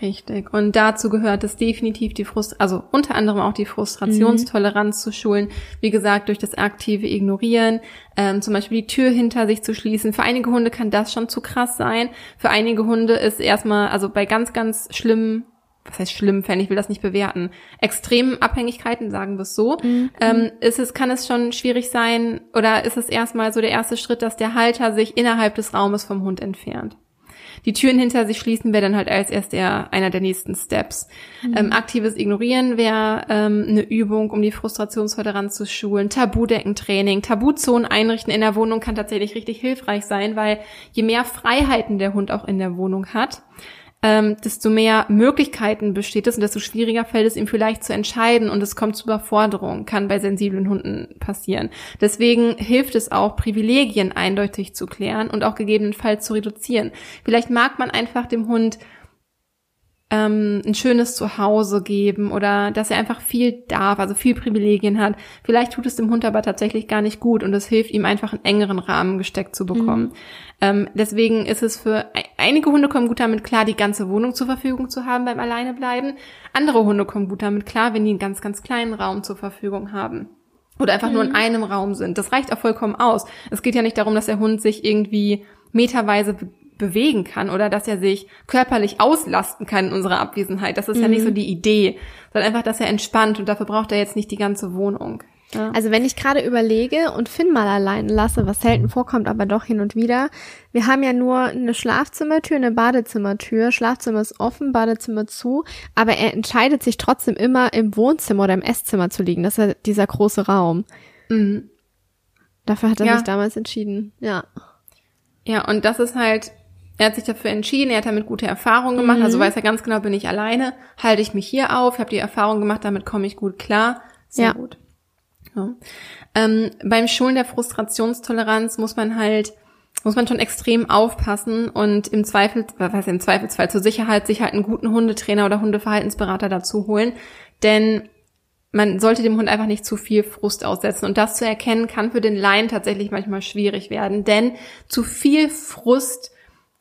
S2: Richtig. Und dazu gehört es definitiv die Frust, also unter anderem auch die Frustrationstoleranz mhm. zu schulen. Wie gesagt, durch das aktive Ignorieren, ähm, zum Beispiel die Tür hinter sich zu schließen. Für einige Hunde kann das schon zu krass sein. Für einige Hunde ist erstmal, also bei ganz, ganz schlimmen was heißt schlimm Fan, ich will das nicht bewerten, extremen Abhängigkeiten, sagen wir es so, mhm. ähm, ist es, kann es schon schwierig sein oder ist es erstmal so der erste Schritt, dass der Halter sich innerhalb des Raumes vom Hund entfernt. Die Türen hinter sich schließen wäre dann halt als erst der, einer der nächsten Steps. Mhm. Ähm, aktives Ignorieren wäre ähm, eine Übung, um die Frustrationstoleranz zu schulen. Tabudeckentraining, Tabuzonen einrichten in der Wohnung kann tatsächlich richtig hilfreich sein, weil je mehr Freiheiten der Hund auch in der Wohnung hat, ähm, desto mehr Möglichkeiten besteht es und desto schwieriger fällt es ihm vielleicht zu entscheiden und es kommt zu Überforderung, kann bei sensiblen Hunden passieren. Deswegen hilft es auch, Privilegien eindeutig zu klären und auch gegebenenfalls zu reduzieren. Vielleicht mag man einfach dem Hund ähm, ein schönes Zuhause geben oder dass er einfach viel darf, also viel Privilegien hat. Vielleicht tut es dem Hund aber tatsächlich gar nicht gut und es hilft ihm einfach einen engeren Rahmen gesteckt zu bekommen. Mhm. Ähm, deswegen ist es für einige Hunde kommen gut damit klar, die ganze Wohnung zur Verfügung zu haben beim Alleinebleiben. Andere Hunde kommen gut damit klar, wenn die einen ganz, ganz kleinen Raum zur Verfügung haben oder einfach mhm. nur in mhm. einem Raum sind. Das reicht auch vollkommen aus. Es geht ja nicht darum, dass der Hund sich irgendwie meterweise bewegen kann oder dass er sich körperlich auslasten kann in unserer Abwesenheit. Das ist mhm. ja nicht so mhm. die Idee, sondern einfach, dass er entspannt und dafür braucht er jetzt nicht die ganze Wohnung.
S1: Ja. Also wenn ich gerade überlege und Finn mal allein lasse, was selten vorkommt, aber doch hin und wieder. Wir haben ja nur eine Schlafzimmertür, eine Badezimmertür. Schlafzimmer ist offen, Badezimmer zu. Aber er entscheidet sich trotzdem immer im Wohnzimmer oder im Esszimmer zu liegen. Das ist ja dieser große Raum. Mhm. Dafür hat er ja. sich damals entschieden. Ja.
S2: Ja, und das ist halt er hat sich dafür entschieden, er hat damit gute Erfahrungen gemacht, also mhm. also weiß er ganz genau, bin ich alleine, halte ich mich hier auf, habe die Erfahrung gemacht, damit komme ich gut klar. Sehr ja. gut. Ja. Ähm, beim Schulen der Frustrationstoleranz muss man halt, muss man schon extrem aufpassen und im Zweifel, was im Zweifelsfall zur Sicherheit sich halt einen guten Hundetrainer oder Hundeverhaltensberater dazu holen, denn man sollte dem Hund einfach nicht zu viel Frust aussetzen. Und das zu erkennen kann für den Laien tatsächlich manchmal schwierig werden, denn zu viel Frust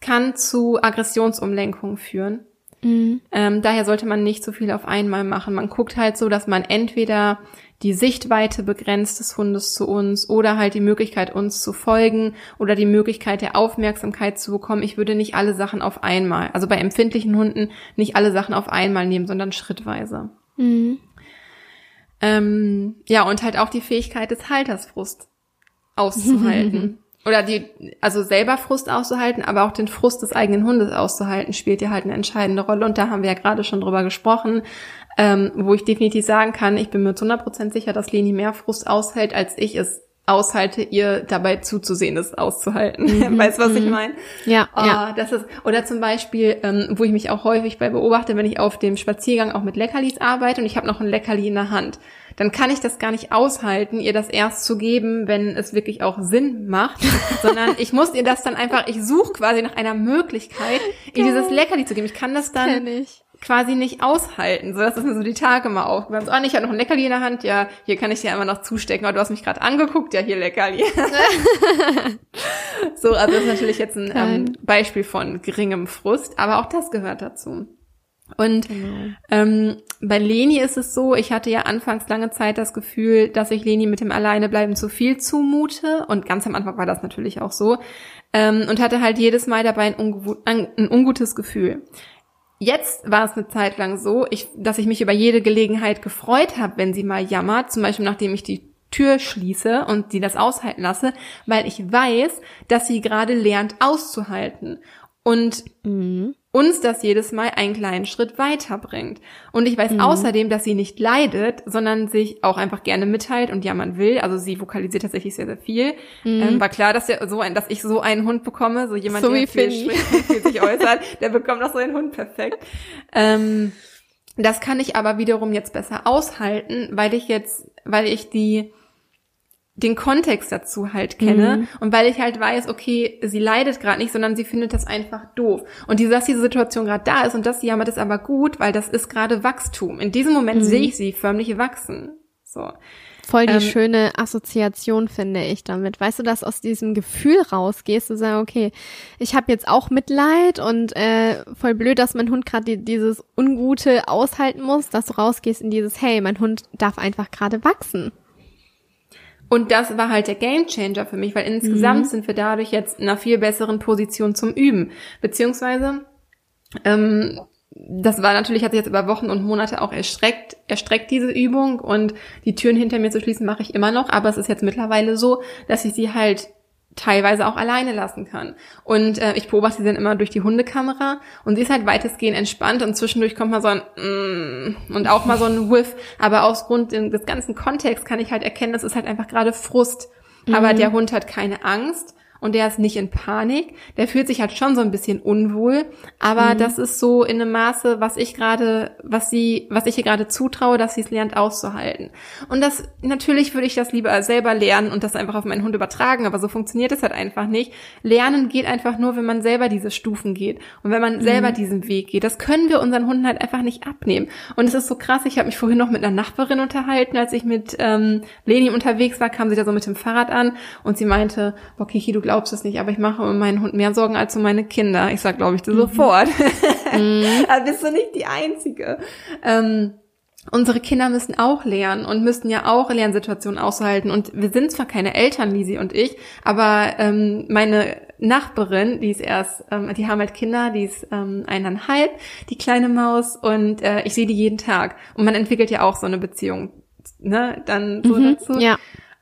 S2: kann zu Aggressionsumlenkung führen. Mhm. Ähm, daher sollte man nicht so viel auf einmal machen. Man guckt halt so, dass man entweder die Sichtweite begrenzt des Hundes zu uns oder halt die Möglichkeit, uns zu folgen oder die Möglichkeit der Aufmerksamkeit zu bekommen. Ich würde nicht alle Sachen auf einmal, also bei empfindlichen Hunden nicht alle Sachen auf einmal nehmen, sondern schrittweise. Mhm. Ähm, ja, und halt auch die Fähigkeit des Halters Frust auszuhalten. Oder die, also selber Frust auszuhalten, aber auch den Frust des eigenen Hundes auszuhalten, spielt ja halt eine entscheidende Rolle. Und da haben wir ja gerade schon drüber gesprochen, ähm, wo ich definitiv sagen kann, ich bin mir zu 100% sicher, dass Leni mehr Frust aushält, als ich es aushalte, ihr dabei zuzusehen, es auszuhalten. Mhm. weißt du, was ich mhm. meine?
S1: Ja, oh, ja.
S2: Das ist, oder zum Beispiel, ähm, wo ich mich auch häufig bei beobachte, wenn ich auf dem Spaziergang auch mit Leckerlis arbeite und ich habe noch ein Leckerli in der Hand dann kann ich das gar nicht aushalten, ihr das erst zu geben, wenn es wirklich auch Sinn macht, sondern ich muss ihr das dann einfach, ich suche quasi nach einer Möglichkeit, ihr dieses Leckerli zu geben. Ich kann das dann quasi nicht aushalten. So, das ist mir so die Tage mal aufgefallen. Oh, ich habe noch ein Leckerli in der Hand. Ja, hier kann ich dir einfach noch zustecken. Aber du hast mich gerade angeguckt. Ja, hier Leckerli. so, also das ist natürlich jetzt ein ähm, Beispiel von geringem Frust. Aber auch das gehört dazu. Und genau. ähm, bei Leni ist es so, ich hatte ja anfangs lange Zeit das Gefühl, dass ich Leni mit dem Alleinebleiben zu viel zumute. Und ganz am Anfang war das natürlich auch so. Ähm, und hatte halt jedes Mal dabei ein, ein ungutes Gefühl. Jetzt war es eine Zeit lang so, ich, dass ich mich über jede Gelegenheit gefreut habe, wenn sie mal jammert, zum Beispiel nachdem ich die Tür schließe und sie das aushalten lasse, weil ich weiß, dass sie gerade lernt auszuhalten. Und mhm uns das jedes Mal einen kleinen Schritt weiterbringt. Und ich weiß mhm. außerdem, dass sie nicht leidet, sondern sich auch einfach gerne mitteilt und jammern will. Also sie vokalisiert tatsächlich sehr, sehr viel. Mhm. Ähm, war klar, dass, der, so ein, dass ich so einen Hund bekomme, so jemand,
S1: so
S2: der viel, viel sich äußert, der bekommt auch so einen Hund perfekt. Ähm, das kann ich aber wiederum jetzt besser aushalten, weil ich jetzt, weil ich die den Kontext dazu halt kenne mhm. und weil ich halt weiß, okay, sie leidet gerade nicht, sondern sie findet das einfach doof. Und die, dass diese Situation gerade da ist und dass sie jammert, ist aber gut, weil das ist gerade Wachstum. In diesem Moment mhm. sehe ich sie förmlich wachsen. So.
S1: Voll die ähm, schöne Assoziation finde ich damit. Weißt du, dass aus diesem Gefühl rausgehst, du sagst, okay, ich habe jetzt auch Mitleid und äh, voll blöd, dass mein Hund gerade die, dieses Ungute aushalten muss, dass du rausgehst in dieses, hey, mein Hund darf einfach gerade wachsen.
S2: Und das war halt der Gamechanger für mich, weil insgesamt mhm. sind wir dadurch jetzt in einer viel besseren Position zum Üben. Beziehungsweise, ähm, das war natürlich, hat sich jetzt über Wochen und Monate auch erstreckt, erstreckt diese Übung und die Türen hinter mir zu schließen mache ich immer noch, aber es ist jetzt mittlerweile so, dass ich sie halt teilweise auch alleine lassen kann. Und äh, ich beobachte sie dann immer durch die Hundekamera und sie ist halt weitestgehend entspannt und zwischendurch kommt mal so ein mm, und auch mal so ein Whiff. Aber aus Grund des ganzen Kontexts kann ich halt erkennen, das ist halt einfach gerade Frust. Mhm. Aber der Hund hat keine Angst und der ist nicht in Panik. Der fühlt sich halt schon so ein bisschen unwohl, aber mhm. das ist so in einem Maße, was ich gerade, was sie, was ich ihr gerade zutraue, dass sie es lernt auszuhalten. Und das natürlich würde ich das lieber selber lernen und das einfach auf meinen Hund übertragen, aber so funktioniert es halt einfach nicht. Lernen geht einfach nur, wenn man selber diese Stufen geht und wenn man mhm. selber diesen Weg geht. Das können wir unseren Hunden halt einfach nicht abnehmen. Und es ist so krass. Ich habe mich vorhin noch mit einer Nachbarin unterhalten, als ich mit ähm, Leni unterwegs war, kam sie da so mit dem Fahrrad an und sie meinte, boah, Kiki, du glaubst es nicht, aber ich mache um meinen Hund mehr Sorgen als um meine Kinder. Ich sag, glaube ich, dir mhm. sofort. Mhm. da bist du nicht die Einzige. Ähm, unsere Kinder müssen auch lernen und müssen ja auch Lernsituationen aushalten. Und wir sind zwar keine Eltern, Lisi und ich, aber ähm, meine Nachbarin, die ist erst, ähm, die haben halt Kinder, die ist ähm, eineinhalb, die kleine Maus, und äh, ich sehe die jeden Tag. Und man entwickelt ja auch so eine Beziehung, ne, dann so mhm, dazu.
S1: Ja.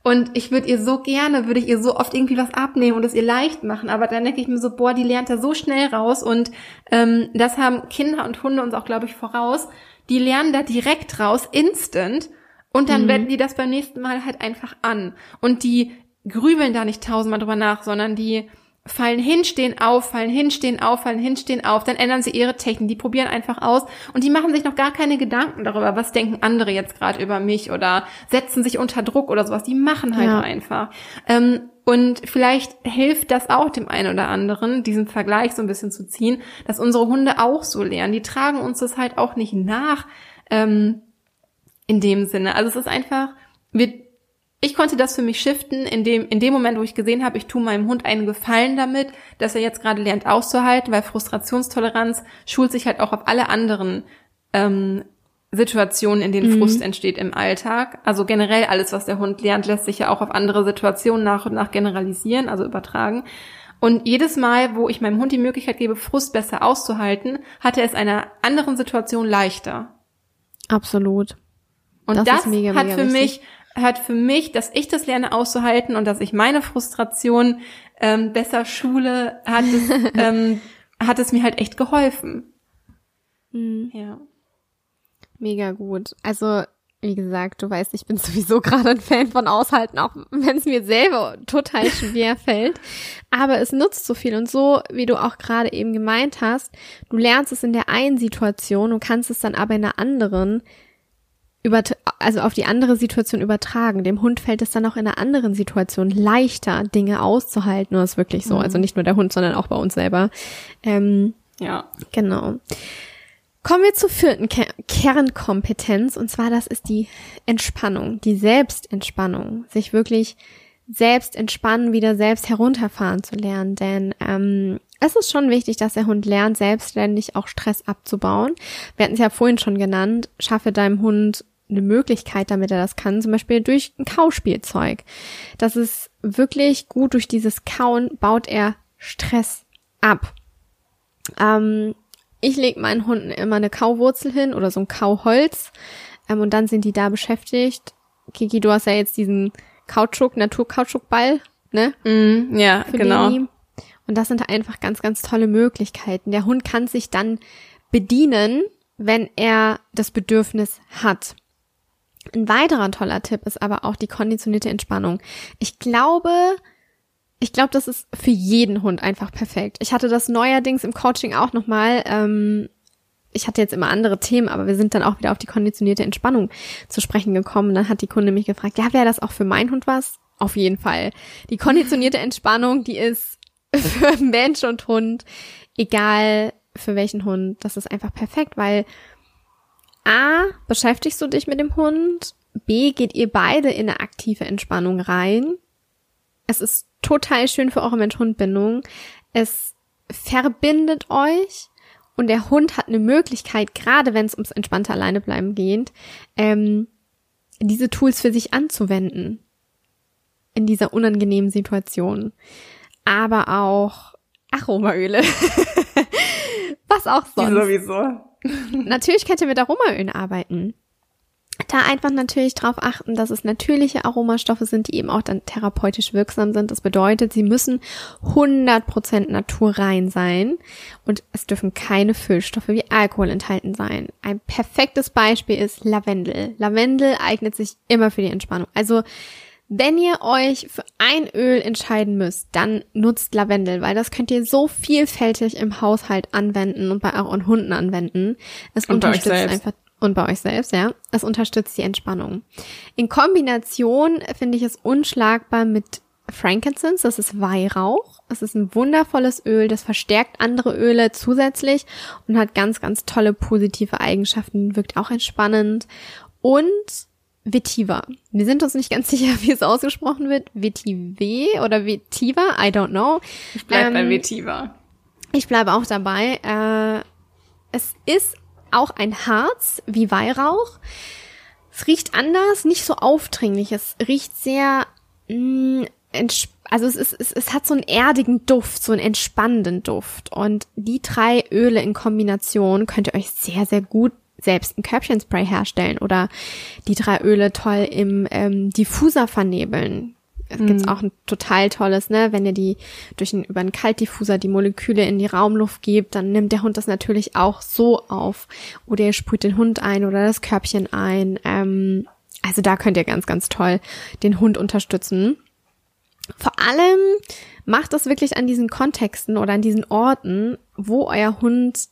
S2: Und ich würde ihr so gerne, würde ich ihr so oft irgendwie was abnehmen und es ihr leicht machen. Aber dann denke ich mir so, boah, die lernt da so schnell raus. Und ähm, das haben Kinder und Hunde uns auch, glaube ich, voraus. Die lernen da direkt raus, instant. Und dann mhm. wenden die das beim nächsten Mal halt einfach an. Und die grübeln da nicht tausendmal drüber nach, sondern die fallen hin, stehen auf, fallen hin, stehen auf, fallen hin, stehen auf, dann ändern sie ihre Technik, die probieren einfach aus und die machen sich noch gar keine Gedanken darüber, was denken andere jetzt gerade über mich oder setzen sich unter Druck oder sowas, die machen halt ja. einfach. Ähm, und vielleicht hilft das auch dem einen oder anderen, diesen Vergleich so ein bisschen zu ziehen, dass unsere Hunde auch so lernen. Die tragen uns das halt auch nicht nach ähm, in dem Sinne. Also es ist einfach, wir ich konnte das für mich shiften, in dem, in dem Moment, wo ich gesehen habe, ich tue meinem Hund einen Gefallen damit, dass er jetzt gerade lernt auszuhalten, weil Frustrationstoleranz schult sich halt auch auf alle anderen ähm, Situationen, in denen mhm. Frust entsteht im Alltag. Also generell alles, was der Hund lernt, lässt sich ja auch auf andere Situationen nach und nach generalisieren, also übertragen. Und jedes Mal, wo ich meinem Hund die Möglichkeit gebe, Frust besser auszuhalten, hat er es einer anderen Situation leichter.
S1: Absolut.
S2: Und das, das mega, hat für wichtig. mich hat für mich, dass ich das lerne auszuhalten und dass ich meine Frustration ähm, besser schule, hat es, ähm, hat es mir halt echt geholfen.
S1: Mhm. Ja. Mega gut. Also, wie gesagt, du weißt, ich bin sowieso gerade ein Fan von Aushalten, auch wenn es mir selber total schwer fällt. Aber es nutzt so viel und so, wie du auch gerade eben gemeint hast, du lernst es in der einen Situation und kannst es dann aber in der anderen über, also auf die andere Situation übertragen. Dem Hund fällt es dann auch in einer anderen Situation leichter, Dinge auszuhalten. Das ist wirklich so. Mhm. Also nicht nur der Hund, sondern auch bei uns selber. Ähm, ja. Genau. Kommen wir zur vierten Ker Kernkompetenz. Und zwar, das ist die Entspannung, die Selbstentspannung. Sich wirklich selbst entspannen, wieder selbst herunterfahren zu lernen. Denn ähm, es ist schon wichtig, dass der Hund lernt, selbstständig auch Stress abzubauen. Wir hatten es ja vorhin schon genannt, schaffe deinem Hund eine Möglichkeit, damit er das kann, zum Beispiel durch ein Kauspielzeug. Das ist wirklich gut, durch dieses Kauen baut er Stress ab. Ähm, ich lege meinen Hunden immer eine Kauwurzel hin oder so ein Kauholz ähm, und dann sind die da beschäftigt. Kiki, du hast ja jetzt diesen Kautschuk, Naturkautschukball, ne?
S2: Mm, ja,
S1: Für
S2: genau.
S1: Baby. Und das sind einfach ganz, ganz tolle Möglichkeiten. Der Hund kann sich dann bedienen, wenn er das Bedürfnis hat. Ein weiterer toller Tipp ist aber auch die konditionierte Entspannung. Ich glaube, ich glaube, das ist für jeden Hund einfach perfekt. Ich hatte das neuerdings im Coaching auch nochmal. Ähm, ich hatte jetzt immer andere Themen, aber wir sind dann auch wieder auf die konditionierte Entspannung zu sprechen gekommen. Dann hat die Kunde mich gefragt, ja, wäre das auch für meinen Hund was? Auf jeden Fall. Die konditionierte Entspannung, die ist für Mensch und Hund, egal für welchen Hund, das ist einfach perfekt, weil A, beschäftigst du dich mit dem Hund, B, geht ihr beide in eine aktive Entspannung rein. Es ist total schön für eure Mensch-Hund-Bindung. Es verbindet euch und der Hund hat eine Möglichkeit, gerade wenn es ums entspannte Alleinebleiben geht, ähm, diese Tools für sich anzuwenden in dieser unangenehmen Situation. Aber auch Aromaöle. Was auch sonst.
S2: Sowieso.
S1: Natürlich könnt ihr mit Aromaölen arbeiten. Da einfach natürlich darauf achten, dass es natürliche Aromastoffe sind, die eben auch dann therapeutisch wirksam sind. Das bedeutet, sie müssen 100% naturrein sein und es dürfen keine Füllstoffe wie Alkohol enthalten sein. Ein perfektes Beispiel ist Lavendel. Lavendel eignet sich immer für die Entspannung. Also wenn ihr euch für ein Öl entscheiden müsst, dann nutzt Lavendel, weil das könnt ihr so vielfältig im Haushalt anwenden und bei euren Hunden anwenden. Es
S2: Und bei euch
S1: unterstützt einfach und bei euch selbst, ja. Es unterstützt die Entspannung. In Kombination finde ich es unschlagbar mit Frankincense, das ist Weihrauch. Es ist ein wundervolles Öl, das verstärkt andere Öle zusätzlich und hat ganz, ganz tolle positive Eigenschaften, wirkt auch entspannend. Und Vetiver. Wir sind uns nicht ganz sicher, wie es ausgesprochen wird. Vetiver oder Vetiver, I don't know.
S2: Ich bleib bei
S1: Ähm,
S2: Vetiver.
S1: Ich bleibe auch dabei. Äh, es ist auch ein Harz wie Weihrauch. Es riecht anders, nicht so aufdringlich. Es riecht sehr, mh, entsp- also es, ist, es, es hat so einen erdigen Duft, so einen entspannenden Duft. Und die drei Öle in Kombination könnt ihr euch sehr, sehr gut selbst ein Körbchenspray herstellen oder die drei Öle toll im ähm, Diffuser vernebeln. Es gibt's auch ein total tolles, ne, wenn ihr die durch einen, über einen Kaltdiffuser die Moleküle in die Raumluft gebt, dann nimmt der Hund das natürlich auch so auf. Oder ihr sprüht den Hund ein oder das Körbchen ein. Ähm, also da könnt ihr ganz, ganz toll den Hund unterstützen. Vor allem macht das wirklich an diesen Kontexten oder an diesen Orten, wo euer Hund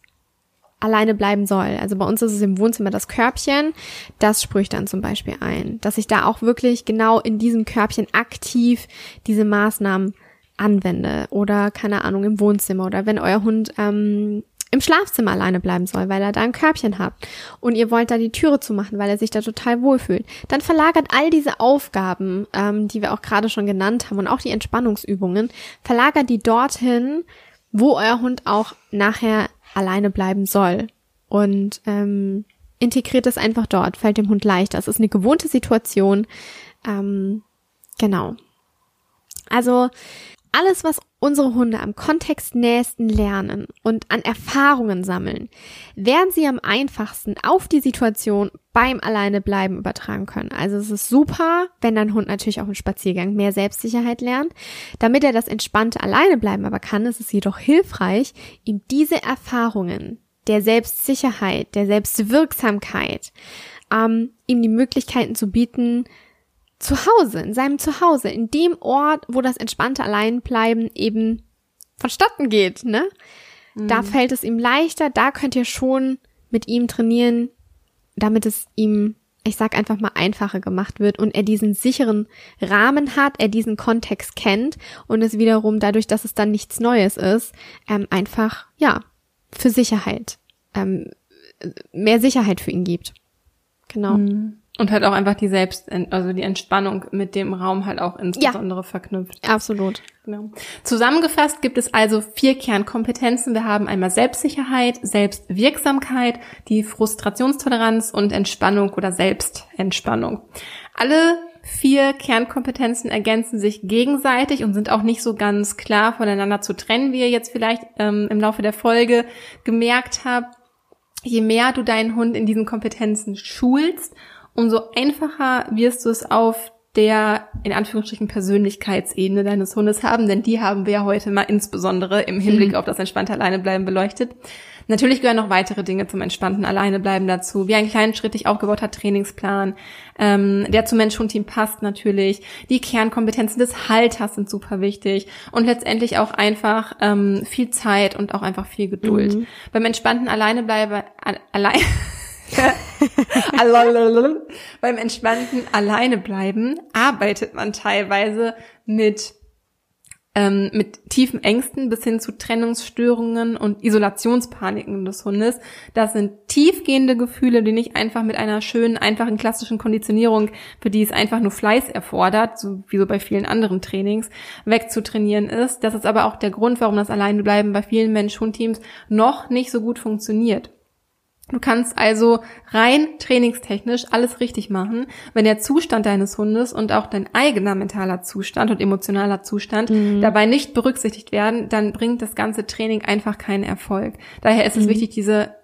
S1: alleine bleiben soll. Also bei uns ist es im Wohnzimmer das Körbchen, das sprühe ich dann zum Beispiel ein, dass ich da auch wirklich genau in diesem Körbchen aktiv diese Maßnahmen anwende oder keine Ahnung im Wohnzimmer oder wenn euer Hund ähm, im Schlafzimmer alleine bleiben soll, weil er da ein Körbchen habt und ihr wollt da die Türe zumachen, weil er sich da total wohlfühlt, dann verlagert all diese Aufgaben, ähm, die wir auch gerade schon genannt haben und auch die Entspannungsübungen, verlagert die dorthin, wo euer Hund auch nachher alleine bleiben soll. Und ähm, integriert es einfach dort, fällt dem Hund leichter. Es ist eine gewohnte Situation. Ähm, genau. Also alles, was unsere Hunde am kontextnächsten lernen und an Erfahrungen sammeln, werden sie am einfachsten auf die Situation beim Alleinebleiben übertragen können. Also es ist super, wenn dein Hund natürlich auch im Spaziergang mehr Selbstsicherheit lernt. Damit er das entspannte Alleinebleiben aber kann, ist es jedoch hilfreich, ihm diese Erfahrungen der Selbstsicherheit, der Selbstwirksamkeit, ähm, ihm die Möglichkeiten zu bieten, zu Hause, in seinem Zuhause, in dem Ort, wo das entspannte Alleinbleiben eben vonstatten geht, ne? Da fällt es ihm leichter, da könnt ihr schon mit ihm trainieren, damit es ihm, ich sag einfach mal, einfacher gemacht wird und er diesen sicheren Rahmen hat, er diesen Kontext kennt und es wiederum dadurch, dass es dann nichts Neues ist, ähm, einfach, ja, für Sicherheit, ähm, mehr Sicherheit für ihn gibt. Genau.
S2: Und halt auch einfach die Selbst, also die Entspannung mit dem Raum halt auch insbesondere ja, verknüpft.
S1: Absolut.
S2: Genau. Zusammengefasst gibt es also vier Kernkompetenzen. Wir haben einmal Selbstsicherheit, Selbstwirksamkeit, die Frustrationstoleranz und Entspannung oder Selbstentspannung. Alle vier Kernkompetenzen ergänzen sich gegenseitig und sind auch nicht so ganz klar voneinander zu trennen, wie ihr jetzt vielleicht ähm, im Laufe der Folge gemerkt habt. Je mehr du deinen Hund in diesen Kompetenzen schulst, umso einfacher wirst du es auf der in Anführungsstrichen Persönlichkeitsebene deines Hundes haben, denn die haben wir heute mal insbesondere im Hinblick mhm. auf das entspannte Alleinebleiben beleuchtet. Natürlich gehören noch weitere Dinge zum entspannten Alleinebleiben dazu, wie ein kleinen schrittig aufgebauter Trainingsplan, ähm, der zum Mensch-Hund-Team passt natürlich. Die Kernkompetenzen des Halters sind super wichtig und letztendlich auch einfach ähm, viel Zeit und auch einfach viel Geduld. Mhm. Beim entspannten Alleinebleiben allein Beim entspannten Alleine bleiben arbeitet man teilweise mit ähm, mit tiefen Ängsten bis hin zu Trennungsstörungen und Isolationspaniken des Hundes. Das sind tiefgehende Gefühle, die nicht einfach mit einer schönen, einfachen, klassischen Konditionierung, für die es einfach nur Fleiß erfordert, so wie so bei vielen anderen Trainings, wegzutrainieren ist. Das ist aber auch der Grund, warum das Alleinebleiben bei vielen Mensch-Hund-Teams noch nicht so gut funktioniert. Du kannst also rein trainingstechnisch alles richtig machen, wenn der Zustand deines Hundes und auch dein eigener mentaler Zustand und emotionaler Zustand mhm. dabei nicht berücksichtigt werden, dann bringt das ganze Training einfach keinen Erfolg. Daher ist es mhm. wichtig, diese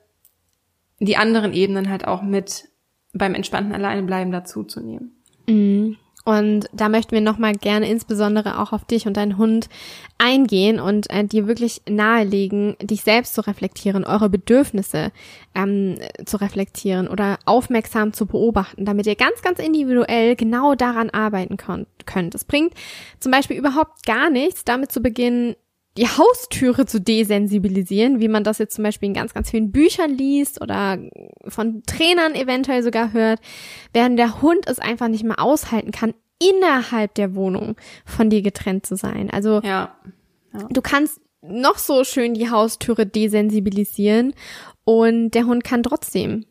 S2: die anderen Ebenen halt auch mit beim entspannten Alleinebleiben dazu zu nehmen.
S1: Mhm. Und da möchten wir nochmal gerne insbesondere auch auf dich und deinen Hund eingehen und äh, dir wirklich nahelegen, dich selbst zu reflektieren, eure Bedürfnisse ähm, zu reflektieren oder aufmerksam zu beobachten, damit ihr ganz, ganz individuell genau daran arbeiten könnt. Es bringt zum Beispiel überhaupt gar nichts, damit zu beginnen, die Haustüre zu desensibilisieren, wie man das jetzt zum Beispiel in ganz, ganz vielen Büchern liest oder von Trainern eventuell sogar hört, während der Hund es einfach nicht mehr aushalten kann, innerhalb der Wohnung von dir getrennt zu sein. Also ja. Ja. du kannst noch so schön die Haustüre desensibilisieren und der Hund kann trotzdem,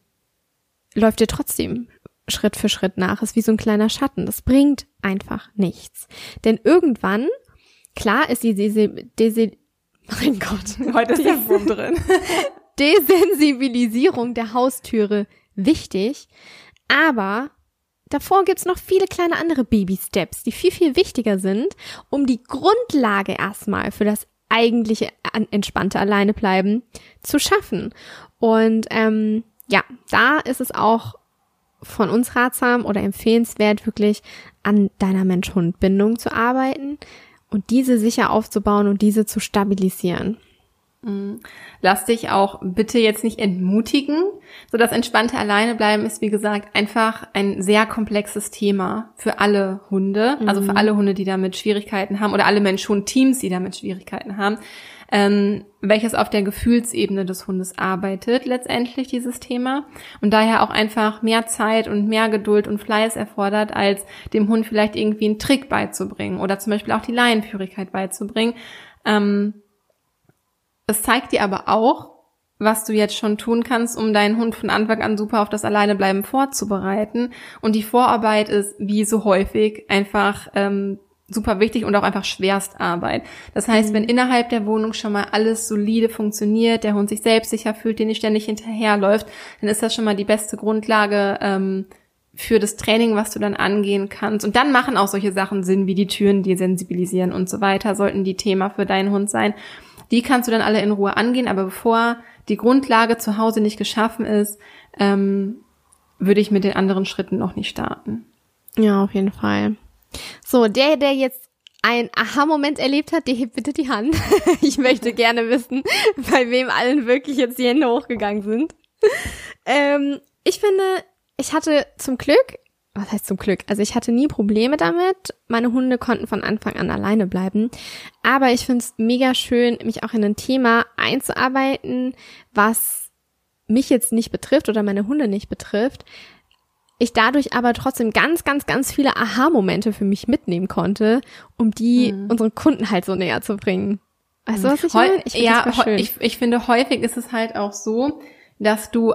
S1: läuft dir trotzdem Schritt für Schritt nach, ist wie so ein kleiner Schatten. Das bringt einfach nichts. Denn irgendwann Klar ist die Dese, Dese mein Gott, heute ist der Wurm drin. Desensibilisierung der Haustüre wichtig, aber davor gibt's noch viele kleine andere Baby-Steps, die viel, viel wichtiger sind, um die Grundlage erstmal für das eigentliche entspannte Alleinebleiben zu schaffen. Und ähm, ja, da ist es auch von uns ratsam oder empfehlenswert, wirklich an deiner Mensch-Hund-Bindung zu arbeiten, und diese sicher aufzubauen und diese zu stabilisieren.
S2: Mhm. Lass dich auch bitte jetzt nicht entmutigen. So das entspannte Alleinebleiben ist, wie gesagt, einfach ein sehr komplexes Thema für alle Hunde. Also für mhm. alle Hunde, die damit Schwierigkeiten haben oder alle Mensch-Hund-Teams, die damit Schwierigkeiten haben ähm, welches auf der Gefühlsebene des Hundes arbeitet, letztendlich dieses Thema. Und daher auch einfach mehr Zeit und mehr Geduld und Fleiß erfordert, als dem Hund vielleicht irgendwie einen Trick beizubringen oder zum Beispiel auch die Laienführigkeit beizubringen. Ähm, es zeigt dir aber auch, was du jetzt schon tun kannst, um deinen Hund von Anfang an super auf das Alleinebleiben vorzubereiten. Und die Vorarbeit ist, wie so häufig, einfach ähm, super wichtig und auch einfach Schwerstarbeit. Das heißt, mhm. wenn innerhalb der Wohnung schon mal alles solide funktioniert, der Hund sich selbstsicher fühlt, den nicht ständig hinterherläuft, dann ist das schon mal die beste Grundlage ähm, für das Training, was du dann angehen kannst. Und dann machen auch solche Sachen Sinn, wie die Türen, die sensibilisieren und so weiter, sollten die Thema für deinen Hund sein. Die kannst du dann alle in Ruhe angehen, aber bevor die Grundlage zu Hause nicht geschaffen ist, ähm, würde ich mit den anderen Schritten noch nicht starten.
S1: Ja, auf jeden Fall. So, der, der jetzt ein Aha-Moment erlebt hat, der hebt bitte die Hand. ich möchte gerne wissen, bei wem allen wirklich jetzt die Hände hochgegangen sind. Ähm, ich finde, ich hatte zum Glück, was heißt zum Glück? Also ich hatte nie Probleme damit. Meine Hunde konnten von Anfang an alleine bleiben. Aber ich finde es mega schön, mich auch in ein Thema einzuarbeiten, was mich jetzt nicht betrifft oder meine Hunde nicht betrifft, ich dadurch aber trotzdem ganz, ganz, ganz viele Aha-Momente für mich mitnehmen konnte, um die mhm. unseren Kunden halt so näher zu bringen. Weißt du, was ich meine?
S2: Ich ja, ich, ich finde, häufig ist es halt auch so, dass du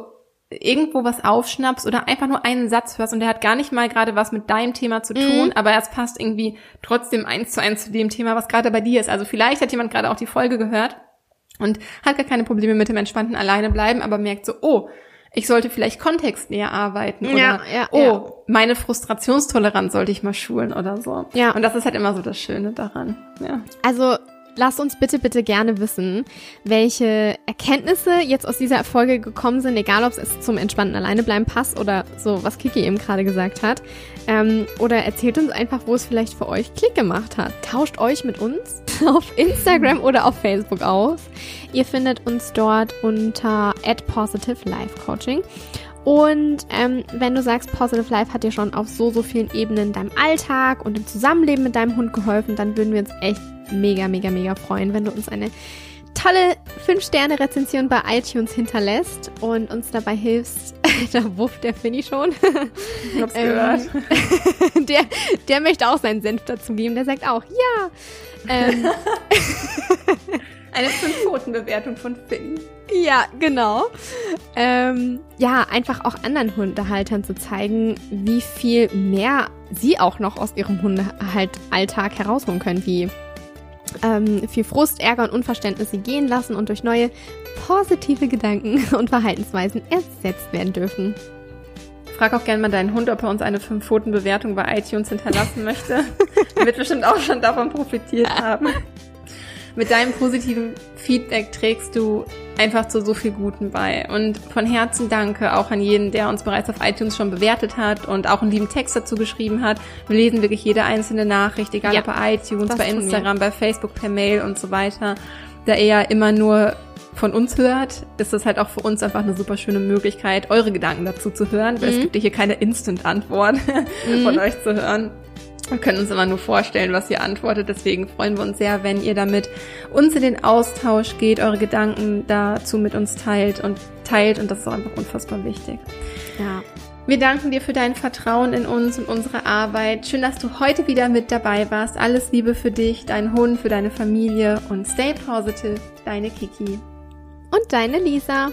S2: irgendwo was aufschnappst oder einfach nur einen Satz hörst und der hat gar nicht mal gerade was mit deinem Thema zu tun, mhm. aber es passt irgendwie trotzdem eins zu eins zu dem Thema, was gerade bei dir ist. Also vielleicht hat jemand gerade auch die Folge gehört und hat gar keine Probleme mit dem entspannten alleine bleiben, aber merkt so, oh, ich sollte vielleicht kontextnäher arbeiten oder ja, ja, oh, ja. meine Frustrationstoleranz sollte ich mal schulen oder so. Ja. Und das ist halt immer so das Schöne daran. Ja.
S1: Also lasst uns bitte, bitte gerne wissen, welche Erkenntnisse jetzt aus dieser Folge gekommen sind, egal ob es zum entspannten Alleinebleiben passt oder so, was Kiki eben gerade gesagt hat. Ähm, oder erzählt uns einfach, wo es vielleicht für euch Klick gemacht hat. Tauscht euch mit uns auf Instagram oder auf Facebook aus. Ihr findet uns dort unter @positive_life_coaching. Und ähm, wenn du sagst, Positive Life hat dir schon auf so, so vielen Ebenen deinem Alltag und im Zusammenleben mit deinem Hund geholfen, dann würden wir uns echt mega, mega, mega freuen, wenn du uns eine tolle 5-Sterne-Rezension bei iTunes hinterlässt und uns dabei hilfst. da Wuff, der Finny schon.
S2: Ich hab's gehört.
S1: Ähm, der, der möchte auch seinen Senf dazu geben. Der sagt auch, ja. Ähm,
S2: Eine 5-Pfoten-Bewertung von Finny.
S1: Ja, genau. Ähm, ja, einfach auch anderen Hundehaltern zu zeigen, wie viel mehr sie auch noch aus ihrem Hundehaltalltag herausholen können, wie ähm, viel Frust, Ärger und Unverständnis sie gehen lassen und durch neue positive Gedanken und Verhaltensweisen ersetzt werden dürfen.
S2: Frag auch gerne mal deinen Hund, ob er uns eine 5-Pfoten-Bewertung bei iTunes hinterlassen möchte. wird bestimmt auch schon davon profitiert haben. Mit deinem positiven Feedback trägst du einfach zu so viel Guten bei. Und von Herzen danke auch an jeden, der uns bereits auf iTunes schon bewertet hat und auch einen lieben Text dazu geschrieben hat. Wir lesen wirklich jede einzelne Nachricht, egal ja, ob bei iTunes, bei Instagram, bei Facebook, per Mail und so weiter. Da er immer nur von uns hört, ist das halt auch für uns einfach eine super schöne Möglichkeit, eure Gedanken dazu zu hören, weil mhm. es gibt ja hier keine Instant-Antwort mhm. von euch zu hören. Wir können uns immer nur vorstellen, was ihr antwortet. Deswegen freuen wir uns sehr, wenn ihr damit uns in den Austausch geht, eure Gedanken dazu mit uns teilt und teilt. Und das ist auch einfach unfassbar wichtig. Ja. Wir danken dir für dein Vertrauen in uns und unsere Arbeit. Schön, dass du heute wieder mit dabei warst. Alles Liebe für dich, deinen Hund, für deine Familie und stay positive, deine Kiki.
S1: Und deine Lisa.